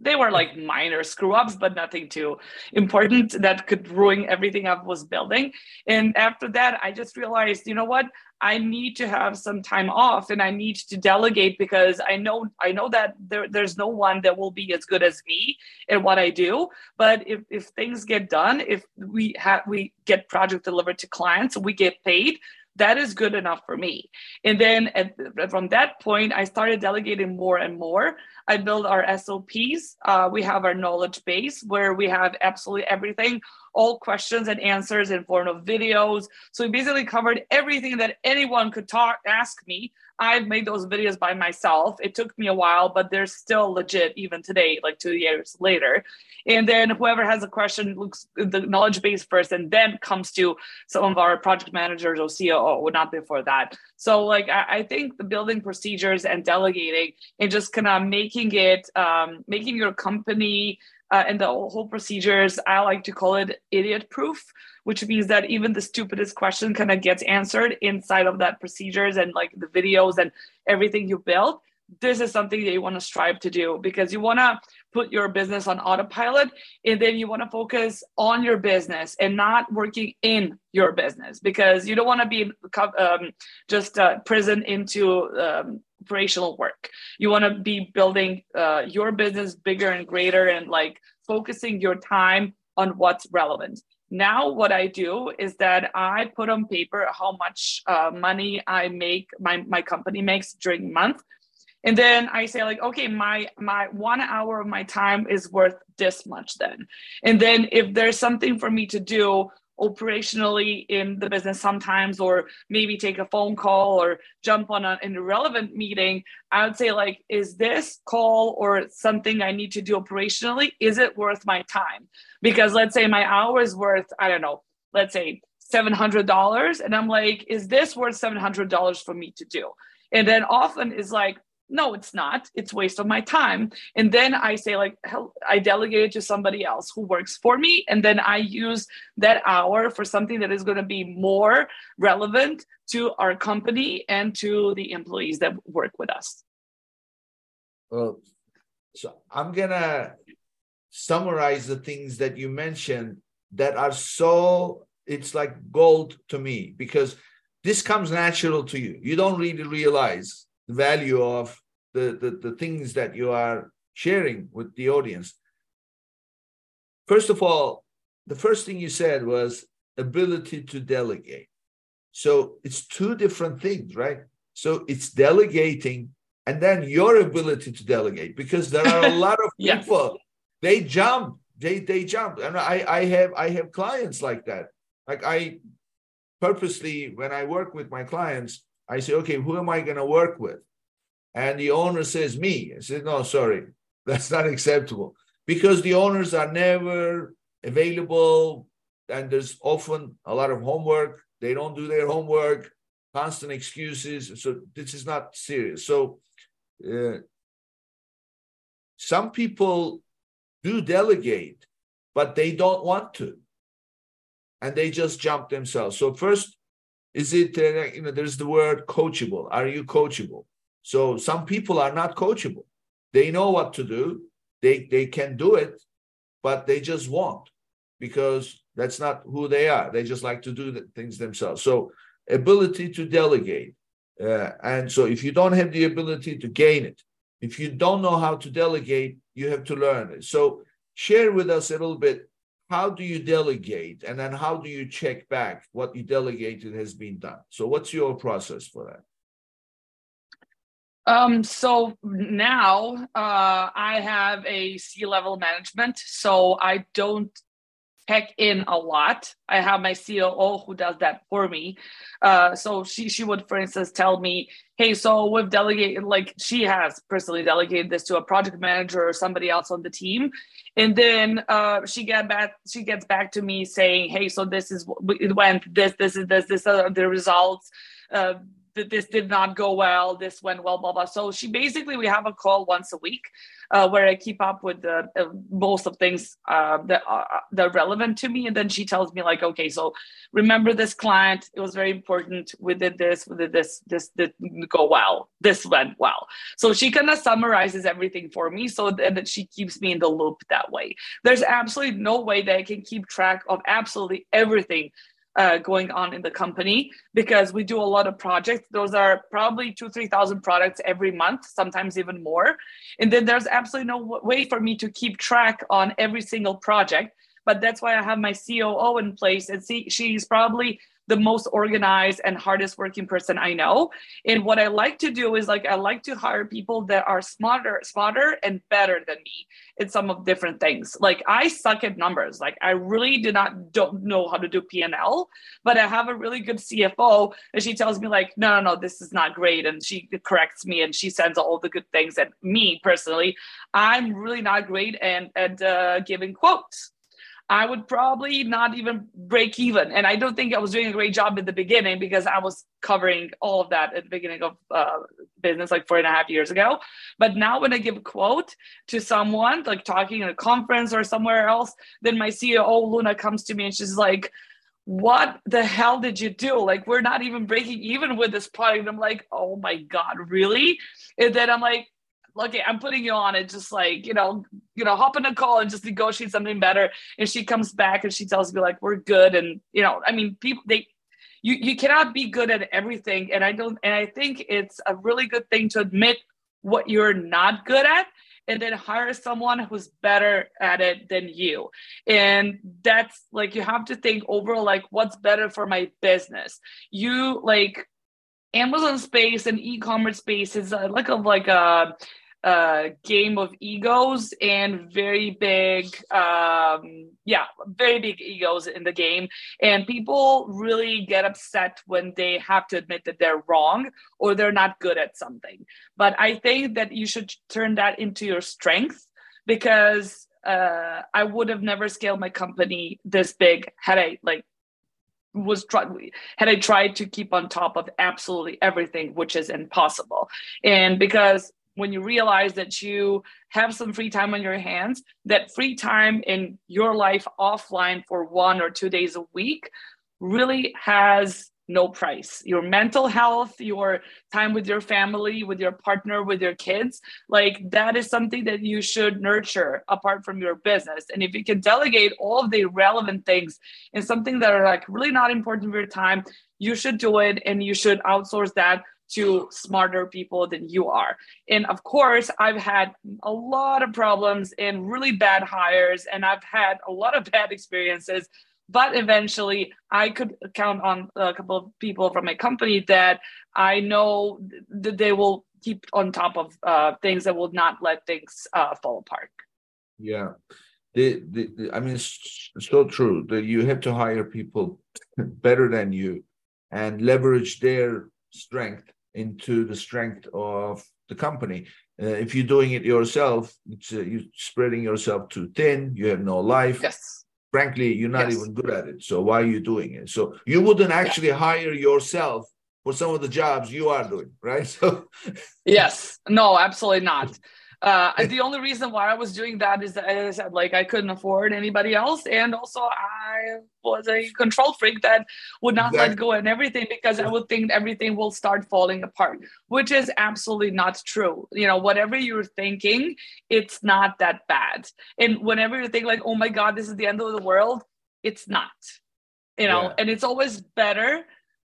they were like minor screw ups, but nothing too important that could ruin everything I was building. And after that, I just realized, you know what? I need to have some time off and I need to delegate because I know I know that there, there's no one that will be as good as me at what I do. But if, if things get done, if we have we get project delivered to clients, we get paid, that is good enough for me. And then at, from that point, I started delegating more and more. I build our SOPs. Uh, we have our knowledge base where we have absolutely everything, all questions and answers in form of videos. So we basically covered everything that anyone could talk, ask me I've made those videos by myself. It took me a while, but they're still legit even today, like two years later. And then whoever has a question looks the knowledge base first, and then comes to some of our project managers or COO, not before that. So, like, I, I think the building procedures and delegating and just kind of making it, um, making your company uh, and the whole procedures, I like to call it idiot proof which means that even the stupidest question kind of gets answered inside of that procedures and like the videos and everything you built this is something that you want to strive to do because you want to put your business on autopilot and then you want to focus on your business and not working in your business because you don't want to be um, just uh, prison into um, operational work. You want to be building uh, your business bigger and greater and like focusing your time on what's relevant. Now what i do is that i put on paper how much uh, money i make my, my company makes during month. And then i say like okay my my one hour of my time is worth this much then. And then if there's something for me to do operationally in the business sometimes or maybe take a phone call or jump on an irrelevant meeting. I would say like is this call or something i need to do operationally is it worth my time? Because let's say my hour is worth i don't know let's say $700 and i'm like is this worth $700 for me to do? And then often is like no it's not. It's waste of my time. And then i say like i delegate it to somebody else who works for me. And then i use that hour for something that is going to be more relevant to our company and to the employees that work with us. Well so i'm gonna summarize the things that you mentioned that are so it's like gold to me because this comes natural to you. You don't really realize the value of the, the, the things that you are sharing with the audience. First of all, the first thing you said was ability to delegate. So it's two different things, right? So it's delegating and then your ability to delegate because there are a lot of people they jump they they jump and I I have I have clients like that. Like I purposely when I work with my clients I say okay who am I going to work with? and the owner says me. I said, no, sorry, that's not acceptable because the owners are never available and there's often a lot of homework. They don't do their homework, constant excuses. So this is not serious. So uh, some people do delegate, but they don't want to. And they just jump themselves. So first, is it, uh, you know, there's the word coachable. Are you coachable? So some people are not coachable. They know what to do. They they can do it, but they just won't because that's not who they are. They just like to do the things themselves. So ability to delegate. Uh, and so if you don't have the ability to gain it, if you don't know how to delegate, you have to learn it. So share with us a little bit how do you delegate? And then how do you check back what you delegated has been done? So what's your process for that? Um, so now uh, I have a C level management, so I don't check in a lot. I have my COO who does that for me. Uh, so she she would, for instance, tell me, "Hey, so we've delegated, like she has personally delegated this to a project manager or somebody else on the team, and then uh, she get back she gets back to me saying, "Hey, so this is it went this this is this this are the results." Uh, this did not go well, this went well, blah blah. So she basically we have a call once a week uh, where I keep up with the uh, most of things uh, that are that are relevant to me, and then she tells me like, okay, so remember this client, it was very important. We did this, we did this, this did go well, this went well. So she kind of summarizes everything for me, so that she keeps me in the loop that way. There's absolutely no way that I can keep track of absolutely everything uh, going on in the company because we do a lot of projects. Those are probably two, 3,000 products every month, sometimes even more. And then there's absolutely no way for me to keep track on every single project. But that's why I have my COO in place. And see, she's probably the most organized and hardest working person I know. And what I like to do is like I like to hire people that are smarter, smarter and better than me in some of different things. Like I suck at numbers. Like I really do not don't know how to do P&L, but I have a really good CFO and she tells me like, no, no, no, this is not great. And she corrects me and she sends all the good things. And me personally, I'm really not great and at uh, giving quotes. I would probably not even break even. And I don't think I was doing a great job at the beginning because I was covering all of that at the beginning of uh, business like four and a half years ago. But now when I give a quote to someone, like talking at a conference or somewhere else, then my CEO, Luna, comes to me and she's like, what the hell did you do? Like, we're not even breaking even with this product. And I'm like, oh my God, really? And then I'm like, okay, I'm putting you on it, just like, you know, you know, hop in a call and just negotiate something better. And she comes back and she tells me like, we're good. And, you know, I mean, people, they, you, you cannot be good at everything. And I don't, and I think it's a really good thing to admit what you're not good at and then hire someone who's better at it than you. And that's like, you have to think overall, like, what's better for my business? You like, Amazon space and e-commerce space is uh, like a like a, a game of egos and very big, um, yeah, very big egos in the game. And people really get upset when they have to admit that they're wrong or they're not good at something. But I think that you should turn that into your strength because uh, I would have never scaled my company this big had I like was try- had I tried to keep on top of absolutely everything, which is impossible. And because when you realize that you have some free time on your hands, that free time in your life offline for one or two days a week really has no price. Your mental health, your time with your family, with your partner, with your kids, like that is something that you should nurture apart from your business. And if you can delegate all of the relevant things and something that are like really not important for your time, you should do it and you should outsource that to smarter people than you are. And of course, I've had a lot of problems and really bad hires, and I've had a lot of bad experiences but eventually i could count on a couple of people from my company that i know that they will keep on top of uh, things that will not let things uh, fall apart yeah the, the, the, i mean it's so true that you have to hire people better than you and leverage their strength into the strength of the company. Uh, if you're doing it yourself it's uh, you're spreading yourself too thin you have no life. Yes. Frankly you're not yes. even good at it. So why are you doing it? So you wouldn't actually yeah. hire yourself for some of the jobs you are doing right? So yes. No absolutely not uh, the only reason why I was doing that is that as I said, like I couldn't afford anybody else, and also I was a control freak that would not exactly. let go and everything because I would think everything will start falling apart, which is absolutely not true. You know, whatever you're thinking, it's not that bad. And whenever you think like, oh my God, this is the end of the world, it's not. You know, yeah. and it's always better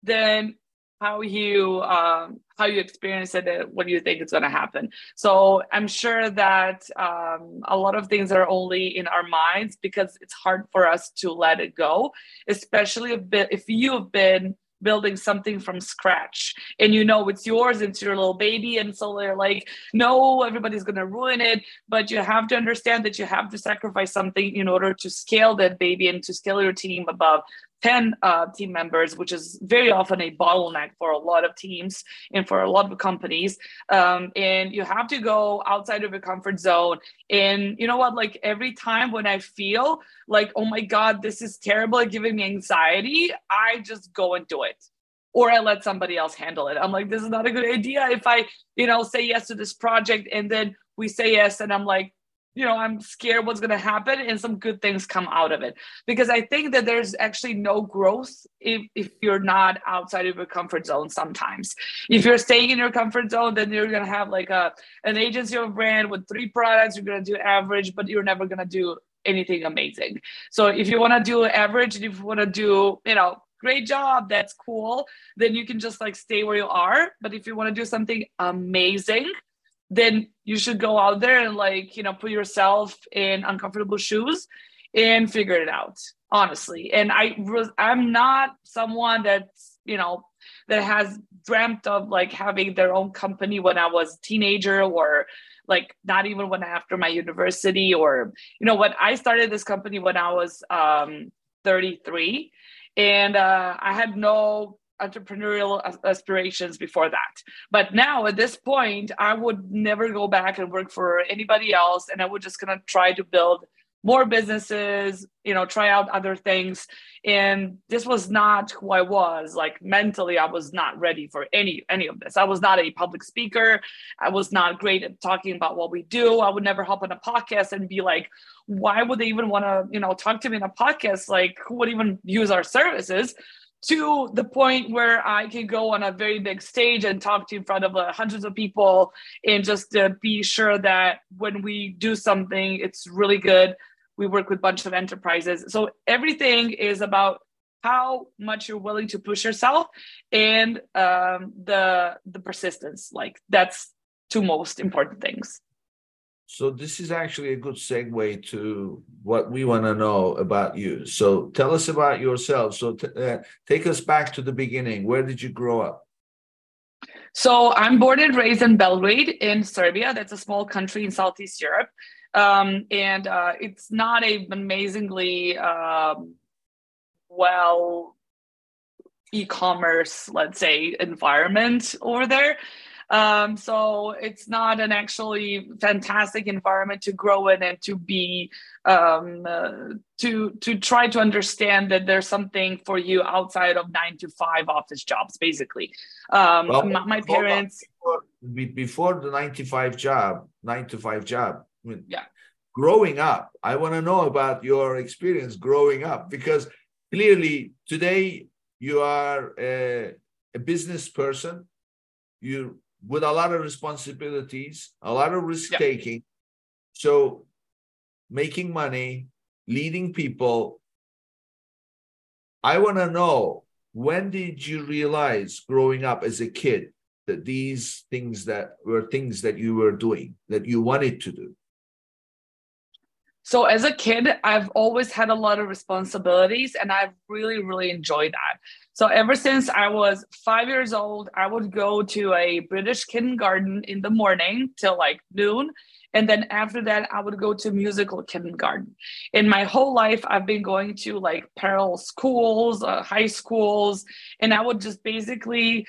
than how you um, how you experience it what do you think is going to happen? So i'm sure that um, a lot of things are only in our minds because it's hard for us to let it go especially if, if you've been building something from scratch and you know it's yours it's your little baby and so they're like no everybody's going to ruin it but you have to understand that you have to sacrifice something in order to scale that baby and to scale your team above 10 uh, team members, which is very often a bottleneck for a lot of teams and for a lot of companies. Um, and you have to go outside of your comfort zone. And you know what? Like every time when I feel like, oh my God, this is terrible, giving me anxiety, I just go and do it. Or I let somebody else handle it. I'm like, this is not a good idea. If I, you know, say yes to this project and then we say yes, and I'm like, you know i'm scared what's going to happen and some good things come out of it. Because i think that there's actually no growth if, if you're not outside of your comfort zone sometimes. If you're staying in your comfort zone then you're going to have like a an agency or brand with three products you're going to do average but you're never going to do anything amazing. So if you want to do average and if you want to do you know great job that's cool then you can just like stay where you are. But if you want to do something amazing then you should go out there and like you know put yourself in uncomfortable shoes and figure it out honestly. And i was i'm not someone that's you know that has dreamt of like having their own company when i was teenager or like not even when after my university or you know what i started this company when i was um 33 and uh, i had no entrepreneurial aspirations before that. But now at this point, I would never go back and work for anybody else. And I would just gonna try to build more businesses, you know, try out other things. And this was not who I was. Like mentally, I was not ready for any any of this. I was not a public speaker. I was not great at talking about what we do. I would never hop on a podcast and be like, why would they even want to, you know, talk to me in a podcast? Like, who would even use our services? To the point where I can go on a very big stage and talk to in front of uh, hundreds of people and just uh, be sure that when we do something, it's really good. We work with a bunch of enterprises. So everything is about how much you're willing to push yourself and um, the the persistence. Like that's two most important things. So this is actually a good segue to what we want to know about you. So tell us about yourself. So t- uh, take us back to the beginning. Where did you grow up? So I'm born and raised in Belgrade in Serbia. That's a small country in Southeast Europe. Um, and uh, it's not a amazingly um, well e-commerce, let's say, environment over there. Um, so it's not an actually fantastic environment to grow in and to be um, uh, to to try to understand that there's something for you outside of nine to five office jobs, basically. Um, well, my, my parents before, before, the nine to five job, nine to five job. I mean, yeah. Growing up, I want to know about your experience growing up because clearly today you are a, a business person. You with a lot of responsibilities, a lot of risk taking. So making money, leading people. I want to know when did you realize growing up as a kid that these things that were things that you were doing that you wanted to do? So as a kid, I've always had a lot of responsibilities and I've really, really enjoyed that. So ever since I was five years old, I would go to a British kindergarten in the morning till like noon. And then after that, I would go to musical kindergarten. In my whole life, I've been going to like parallel schools, uh, high schools, and I would just basically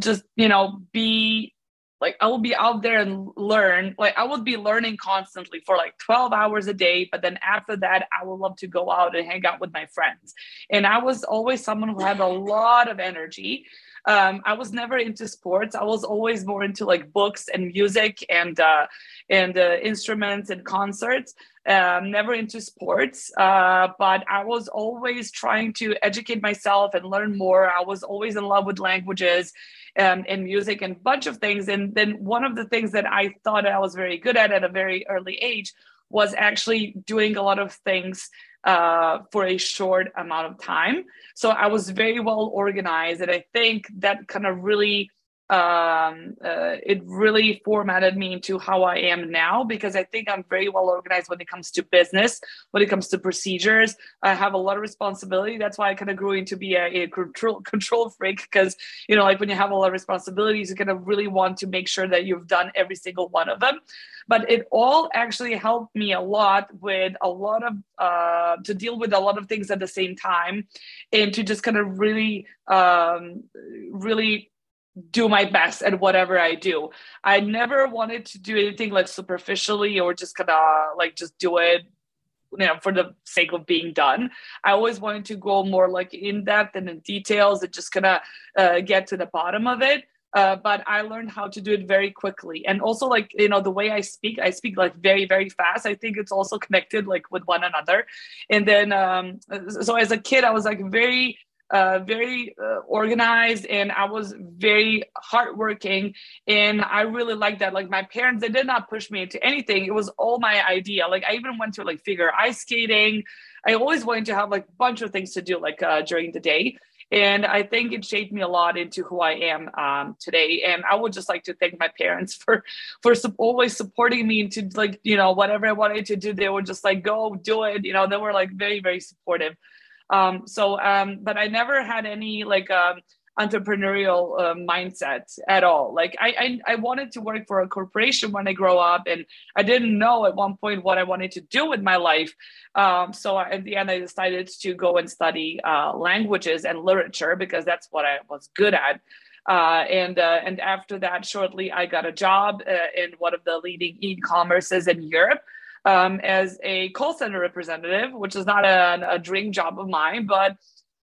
just, you know, be like I will be out there and learn. Like I would be learning constantly for like 12 hours a day. But then after that, I would love to go out and hang out with my friends. And I was always someone who had a lot of energy. Um, I was never into sports. I was always more into like books and music and uh, and uh, instruments and concerts. Um, never into sports, uh, but I was always trying to educate myself and learn more. I was always in love with languages um, and music and a bunch of things. And then one of the things that I thought I was very good at at a very early age was actually doing a lot of things uh, for a short amount of time. So I was very well organized. And I think that kind of really um, uh, it really formatted me into how I am now because I think I'm very well organized when it comes to business, when it comes to procedures. I have a lot of responsibility. That's why I kind of grew into be a, a control control freak because you know, like when you have a lot of responsibilities, you kind of really want to make sure that you've done every single one of them. But it all actually helped me a lot with a lot of uh, to deal with a lot of things at the same time, and to just kind of really, um, really do my best at whatever I do. I never wanted to do anything like superficially or just kind of like just do it you know for the sake of being done. I always wanted to go more like in depth and in details and just kind of uh, get to the bottom of it uh, but i learned how to do it very quickly. And also like you know the way i speak i speak like very very fast. I think it's also connected like with one another. And then um so as a kid i was like very uh, very uh, organized and I was very hardworking. And I really liked that. Like my parents, they did not push me into anything. It was all my idea. Like I even went to like figure ice skating. I always wanted to have like a bunch of things to do like uh, during the day. And I think it shaped me a lot into who I am um, today. And I would just like to thank my parents for for su- always supporting me into like you know whatever I wanted to do. They were just like go do it. You know they were like very very supportive. Um, so, um, but I never had any like um, entrepreneurial uh, mindset at all. Like I, I, I wanted to work for a corporation when I grow up, and I didn't know at one point what I wanted to do with my life. Um, so at the end, I decided to go and study uh, languages and literature because that's what I was good at. Uh, and uh, and after that, shortly, I got a job uh, in one of the leading e-commerces in Europe um, as a call center representative, which is not a, a dream job of mine, but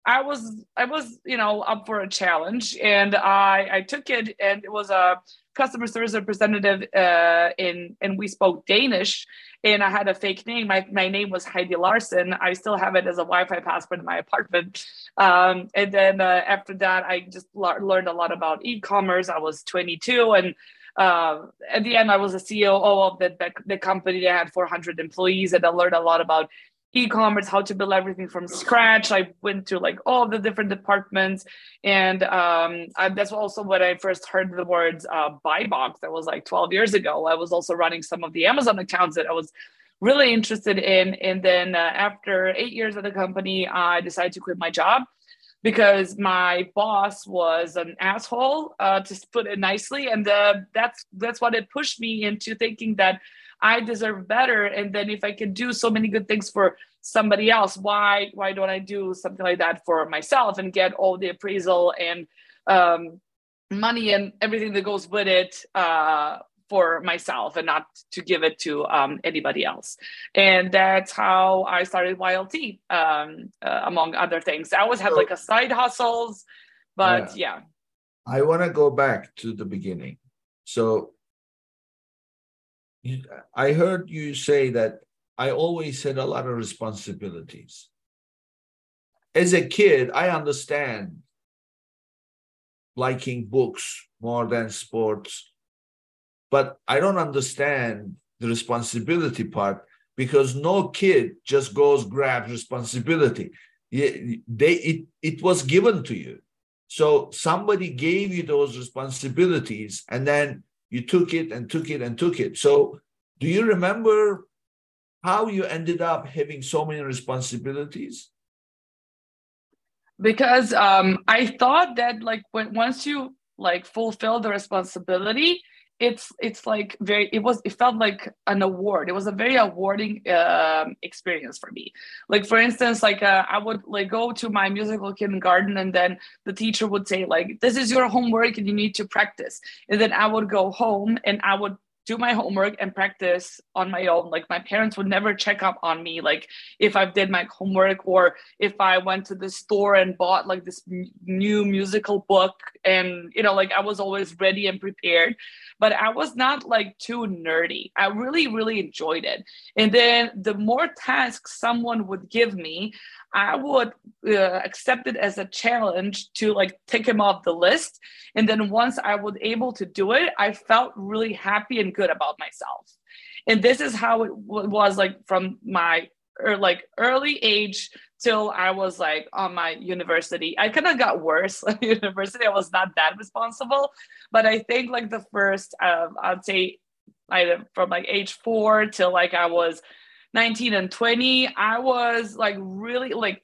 I was I was you know up for a challenge and I I took it and it was a customer service representative uh, in and we spoke Danish and I had a fake name. My my name was Heidi Larson. I still have it as a Wi-Fi password in my apartment. Um, and then uh, after that, I just learned a lot about e-commerce. I was 22 and uh, at the end, I was a CEO of the, the, the company that had 400 employees, and I learned a lot about e-commerce, how to build everything from scratch. I went to like all the different departments, and um, I, that's also when I first heard the words uh, buy box. That was like 12 years ago. I was also running some of the Amazon accounts that I was really interested in, and then uh, after eight years at the company, I decided to quit my job because my boss was an asshole, uh, to put it nicely, and uh, that's that's what it pushed me into thinking that I deserve better. And then if I can do so many good things for somebody else, why why don't I do something like that for myself and get all the appraisal and um, money and everything that goes with it uh, for myself and not to give it to um, anybody else. And that's how I started YLT, um, uh, among other things. I always had like a side hustles, but yeah. yeah. I want to go back to the beginning. So I heard you say that I always had a lot of responsibilities. As a kid, I understand liking books more than sports but I don't understand the responsibility part because no kid just goes grabs responsibility. They it, it was given to you. So somebody gave you those responsibilities and then you took it and took it and took it. So do you remember how you ended up having so many responsibilities? Because um, I thought that like when once you like fulfill the responsibility, it's it's like very it was it felt like an award. It was a very awarding um, experience for me. Like for instance like uh, i would like go to my musical kindergarten and then the teacher would say like this is your homework and you need to practice. And then i would go home and i would do my homework and practice on my own. Like my parents would never check up on me like if i did my homework or if i went to the store and bought like this new musical book. And you know like i was always ready and prepared. But i was not like too nerdy. I really really enjoyed it. And then the more tasks someone would give me I would uh, accept it as a challenge to like take him off the list. And then once I was able to do it, I felt really happy and good about myself. And this is how it w- was like from my or er, like early age till I was like on my university. I kind of got worse at university. I was not that responsible, but I think like the first, uh, I'd say, I from like age four till like I was 19 and 20 i was like really like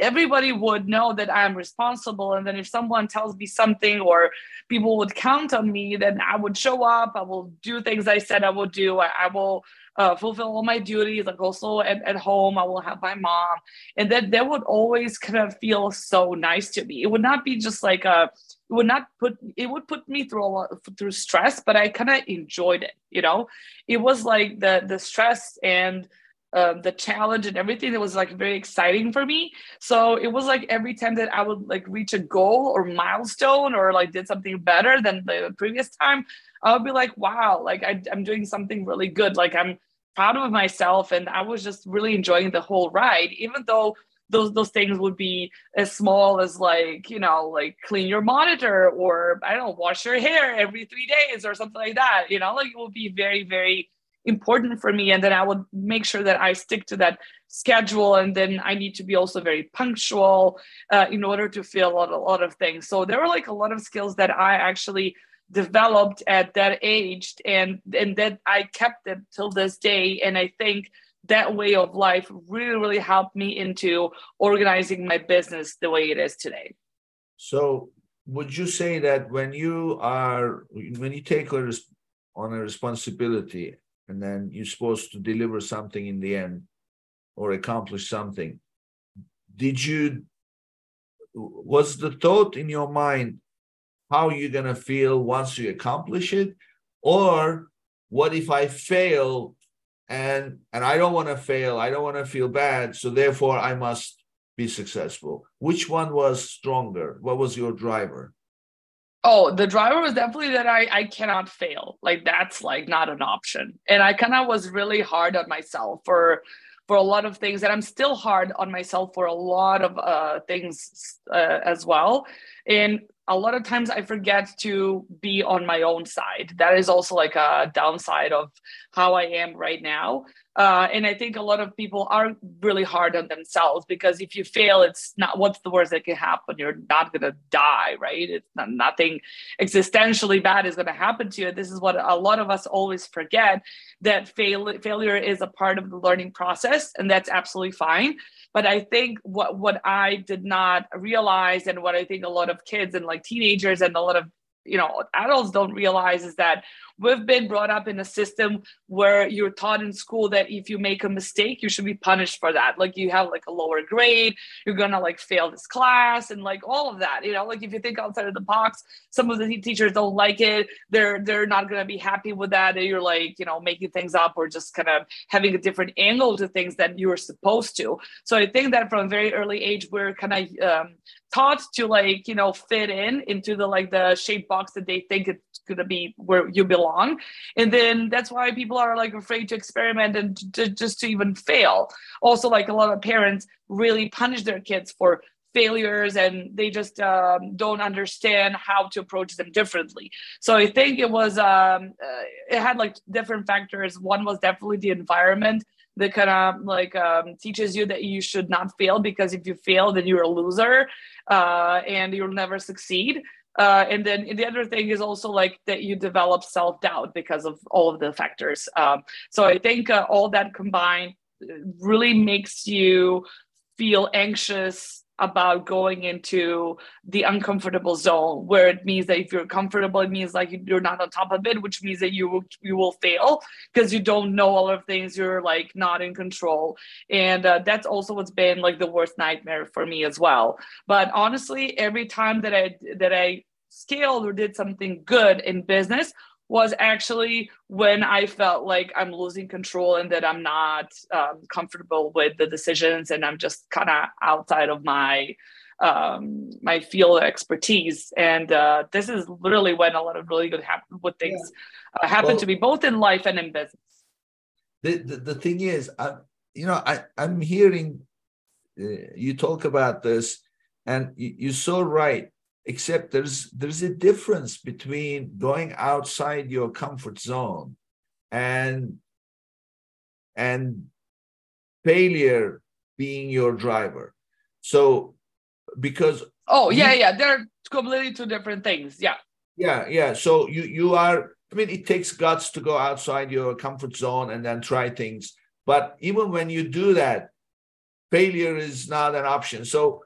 everybody would know that i'm responsible. And then if someone tells me something or people would count on me then i would show up i will do things i said i would do. I, I will uh, fulfill all my duties like also at, at home i will have my mom. And that that would always kind of feel so nice to me. It would not be just like a it would not put it would put me through a lot through stress but i kind of enjoyed it you know? It was like the the stress and uh, the challenge and everything that was like very exciting for me. So it was like every time that i would like reach a goal or milestone or like did something better than the previous time i would be like wow like I, i'm doing something really good. Like i'm proud of myself. And i was just really enjoying the whole ride even though those those things would be as small as like you know like clean your monitor or i don't know wash your hair every three days or something like that you know? Like it would be very very important for me and then i would make sure that i stick to that schedule and then i need to be also very punctual uh, in order to feel a lot, a lot of things. So there were like a lot of skills that i actually developed at that age and and that i kept them till this day and i think that way of life really really helped me into organizing my business the way it is today. So would you say that when you are when you take a, on a responsibility and then you're supposed to deliver something in the end or accomplish something did you was the thought in your mind how you're going to feel once you accomplish it? Or what if i fail and and i don't want to fail i don't want to feel bad so therefore i must be successful which one was stronger what was your driver Oh, the driver was definitely that I I cannot fail. Like that's like not an option. And I kind of was really hard on myself for for a lot of things and I'm still hard on myself for a lot of uh things uh, as well. And a lot of times I forget to be on my own side. That is also like a downside of how I am right now. Uh, and I think a lot of people are really hard on themselves because if you fail, it's not what's the worst that can happen. You're not going to die, right? It's not, nothing existentially bad is going to happen to you. This is what a lot of us always forget that fail, failure is a part of the learning process, and that's absolutely fine. But I think what what I did not realize, and what I think a lot of kids and like teenagers and a lot of you know adults don't realize is that we've been brought up in a system where you're taught in school that if you make a mistake you should be punished for that. Like you have like a lower grade you're gonna like fail this class and like all of that you know? Like if you think outside of the box some of the teachers don't like it they're they're not gonna be happy with that and you're like you know making things up or just kind of having a different angle to things that you were supposed to. So i think that from a very early age we're kind of um, taught to like you know fit in into the like the shape box that they think it's gonna be where you belong and then that's why people are like afraid to experiment and to, just to even fail. Also like a lot of parents really punish their kids for failures and they just um, don't understand how to approach them differently. So i think it was um, uh, it had like different factors. One was definitely the environment that kind of like um, teaches you that you should not fail because if you fail then you're a loser uh, and you'll never succeed uh, and then the other thing is also like that you develop self-doubt because of all of the factors. Um, so i think uh, all that combined uh, really makes you feel anxious about going into the uncomfortable zone where it means that if you're comfortable it means like you're not on top of it which means that you will you will fail because you don't know all of things you're like not in control. And uh, that's also what's been like the worst nightmare for me as well. But honestly every time that i that i scaled or did something good in business was actually when I felt like I'm losing control and that I'm not um, comfortable with the decisions and I'm just kind of outside of my um, my field of expertise. And uh, this is literally when a lot of really good happen with things yeah. uh, happen well, to me, both in life and in business. The the, the thing is, I, you know, I I'm hearing uh, you talk about this, and you, you're so right except there's there's a difference between going outside your comfort zone and and failure being your driver. So because oh yeah you, yeah they're completely two different things yeah. Yeah yeah so you you are i mean it takes guts to go outside your comfort zone and then try things. But even when you do that failure is not an option. So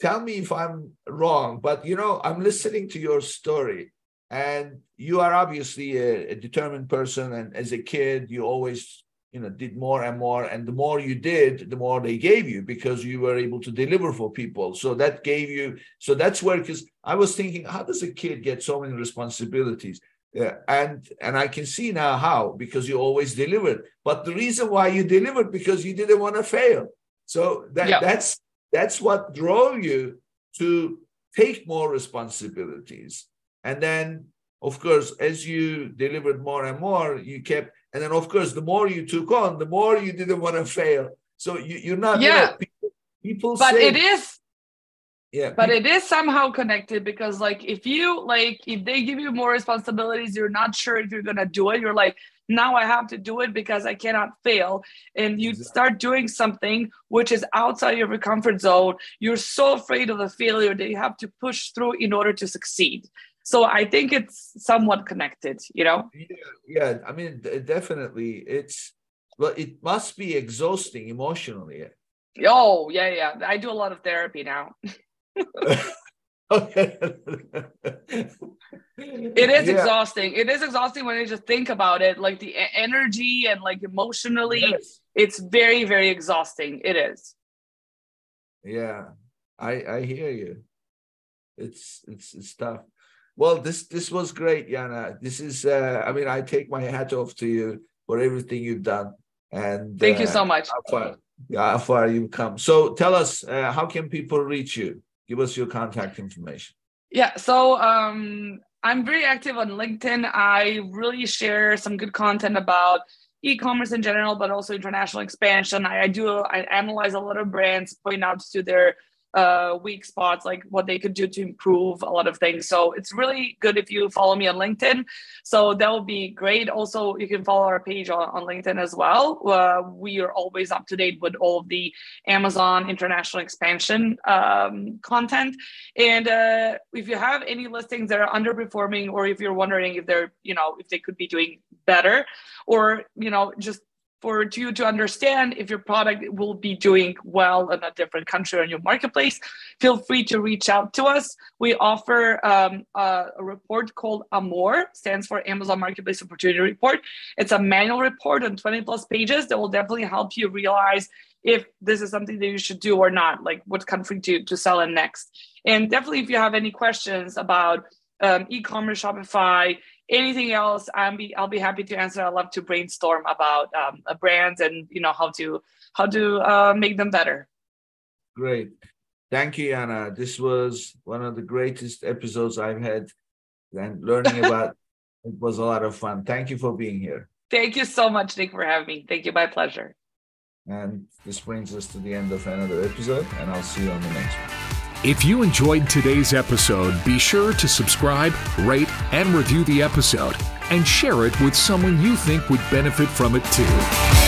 tell me if I'm wrong, but you know, I'm listening to your story, and you are obviously a, a, determined person. And as a kid, you always, you know, did more and more. And the more you did, the more they gave you because you were able to deliver for people. So that gave you. So that's where, because I was thinking, how does a kid get so many responsibilities? Yeah, and and I can see now how because you always delivered. But the reason why you delivered because you didn't want to fail. So that yeah. that's that's what drove you to take more responsibilities. And then, of course, as you delivered more and more, you kept, and then, of course, the more you took on, the more you didn't want to fail. So you, are not, yeah. You know, people, people but say, it is yeah but it is somehow connected because like if you like if they give you more responsibilities you're not sure if you're gonna do it you're like now I have to do it because I cannot fail. And you exactly. start doing something which is outside of your comfort zone. You're so afraid of the failure that you have to push through in order to succeed. So I think it's somewhat connected, you know? Yeah, yeah. I mean, definitely. It's, well, it must be exhausting emotionally. Oh, yeah, yeah. I do a lot of therapy now. it is yeah. exhausting. It is exhausting when you just think about it, like the energy and like emotionally, yes. it's very, very exhausting. It is. Yeah, I I hear you. It's it's it's tough. Well, this this was great, Jana. This is uh I mean, I take my hat off to you for everything you've done. And thank uh, you so much. How far, yeah, how far you've come. So tell us, uh, how can people reach you? give us your contact information. Yeah, so um, I'm very active on LinkedIn. I really share some good content about e-commerce in general, but also international expansion. I, I do I analyze a lot of brands, point out to their uh, weak spots, like what they could do to improve a lot of things. So it's really good if you follow me on LinkedIn. So that would be great. Also, you can follow our page on, on LinkedIn as well. Uh, we are always up to date with all of the Amazon international expansion um, content. And uh, if you have any listings that are underperforming, or if you're wondering if they're, you know, if they could be doing better, or you know, just for you to understand if your product will be doing well in a different country or your marketplace, feel free to reach out to us. We offer um, a, a, report called AMOR, stands for Amazon Marketplace Opportunity Report. It's a manual report on 20 plus pages that will definitely help you realize if this is something that you should do or not, like what country to, to sell in next. And definitely, if you have any questions about um, e-commerce, Shopify, anything else, I'll be I'll be happy to answer. I love to brainstorm about um, brands and you know how to how to uh, make them better. Great, thank you, Jana. This was one of the greatest episodes I've had, and learning about it was a lot of fun. Thank you for being here. Thank you so much, Nick, for having me. Thank you. My pleasure. And this brings us to the end of another episode, and I'll see you on the next one. If you enjoyed today's episode, be sure to subscribe, rate, and review the episode, and share it with someone you think would benefit from it too.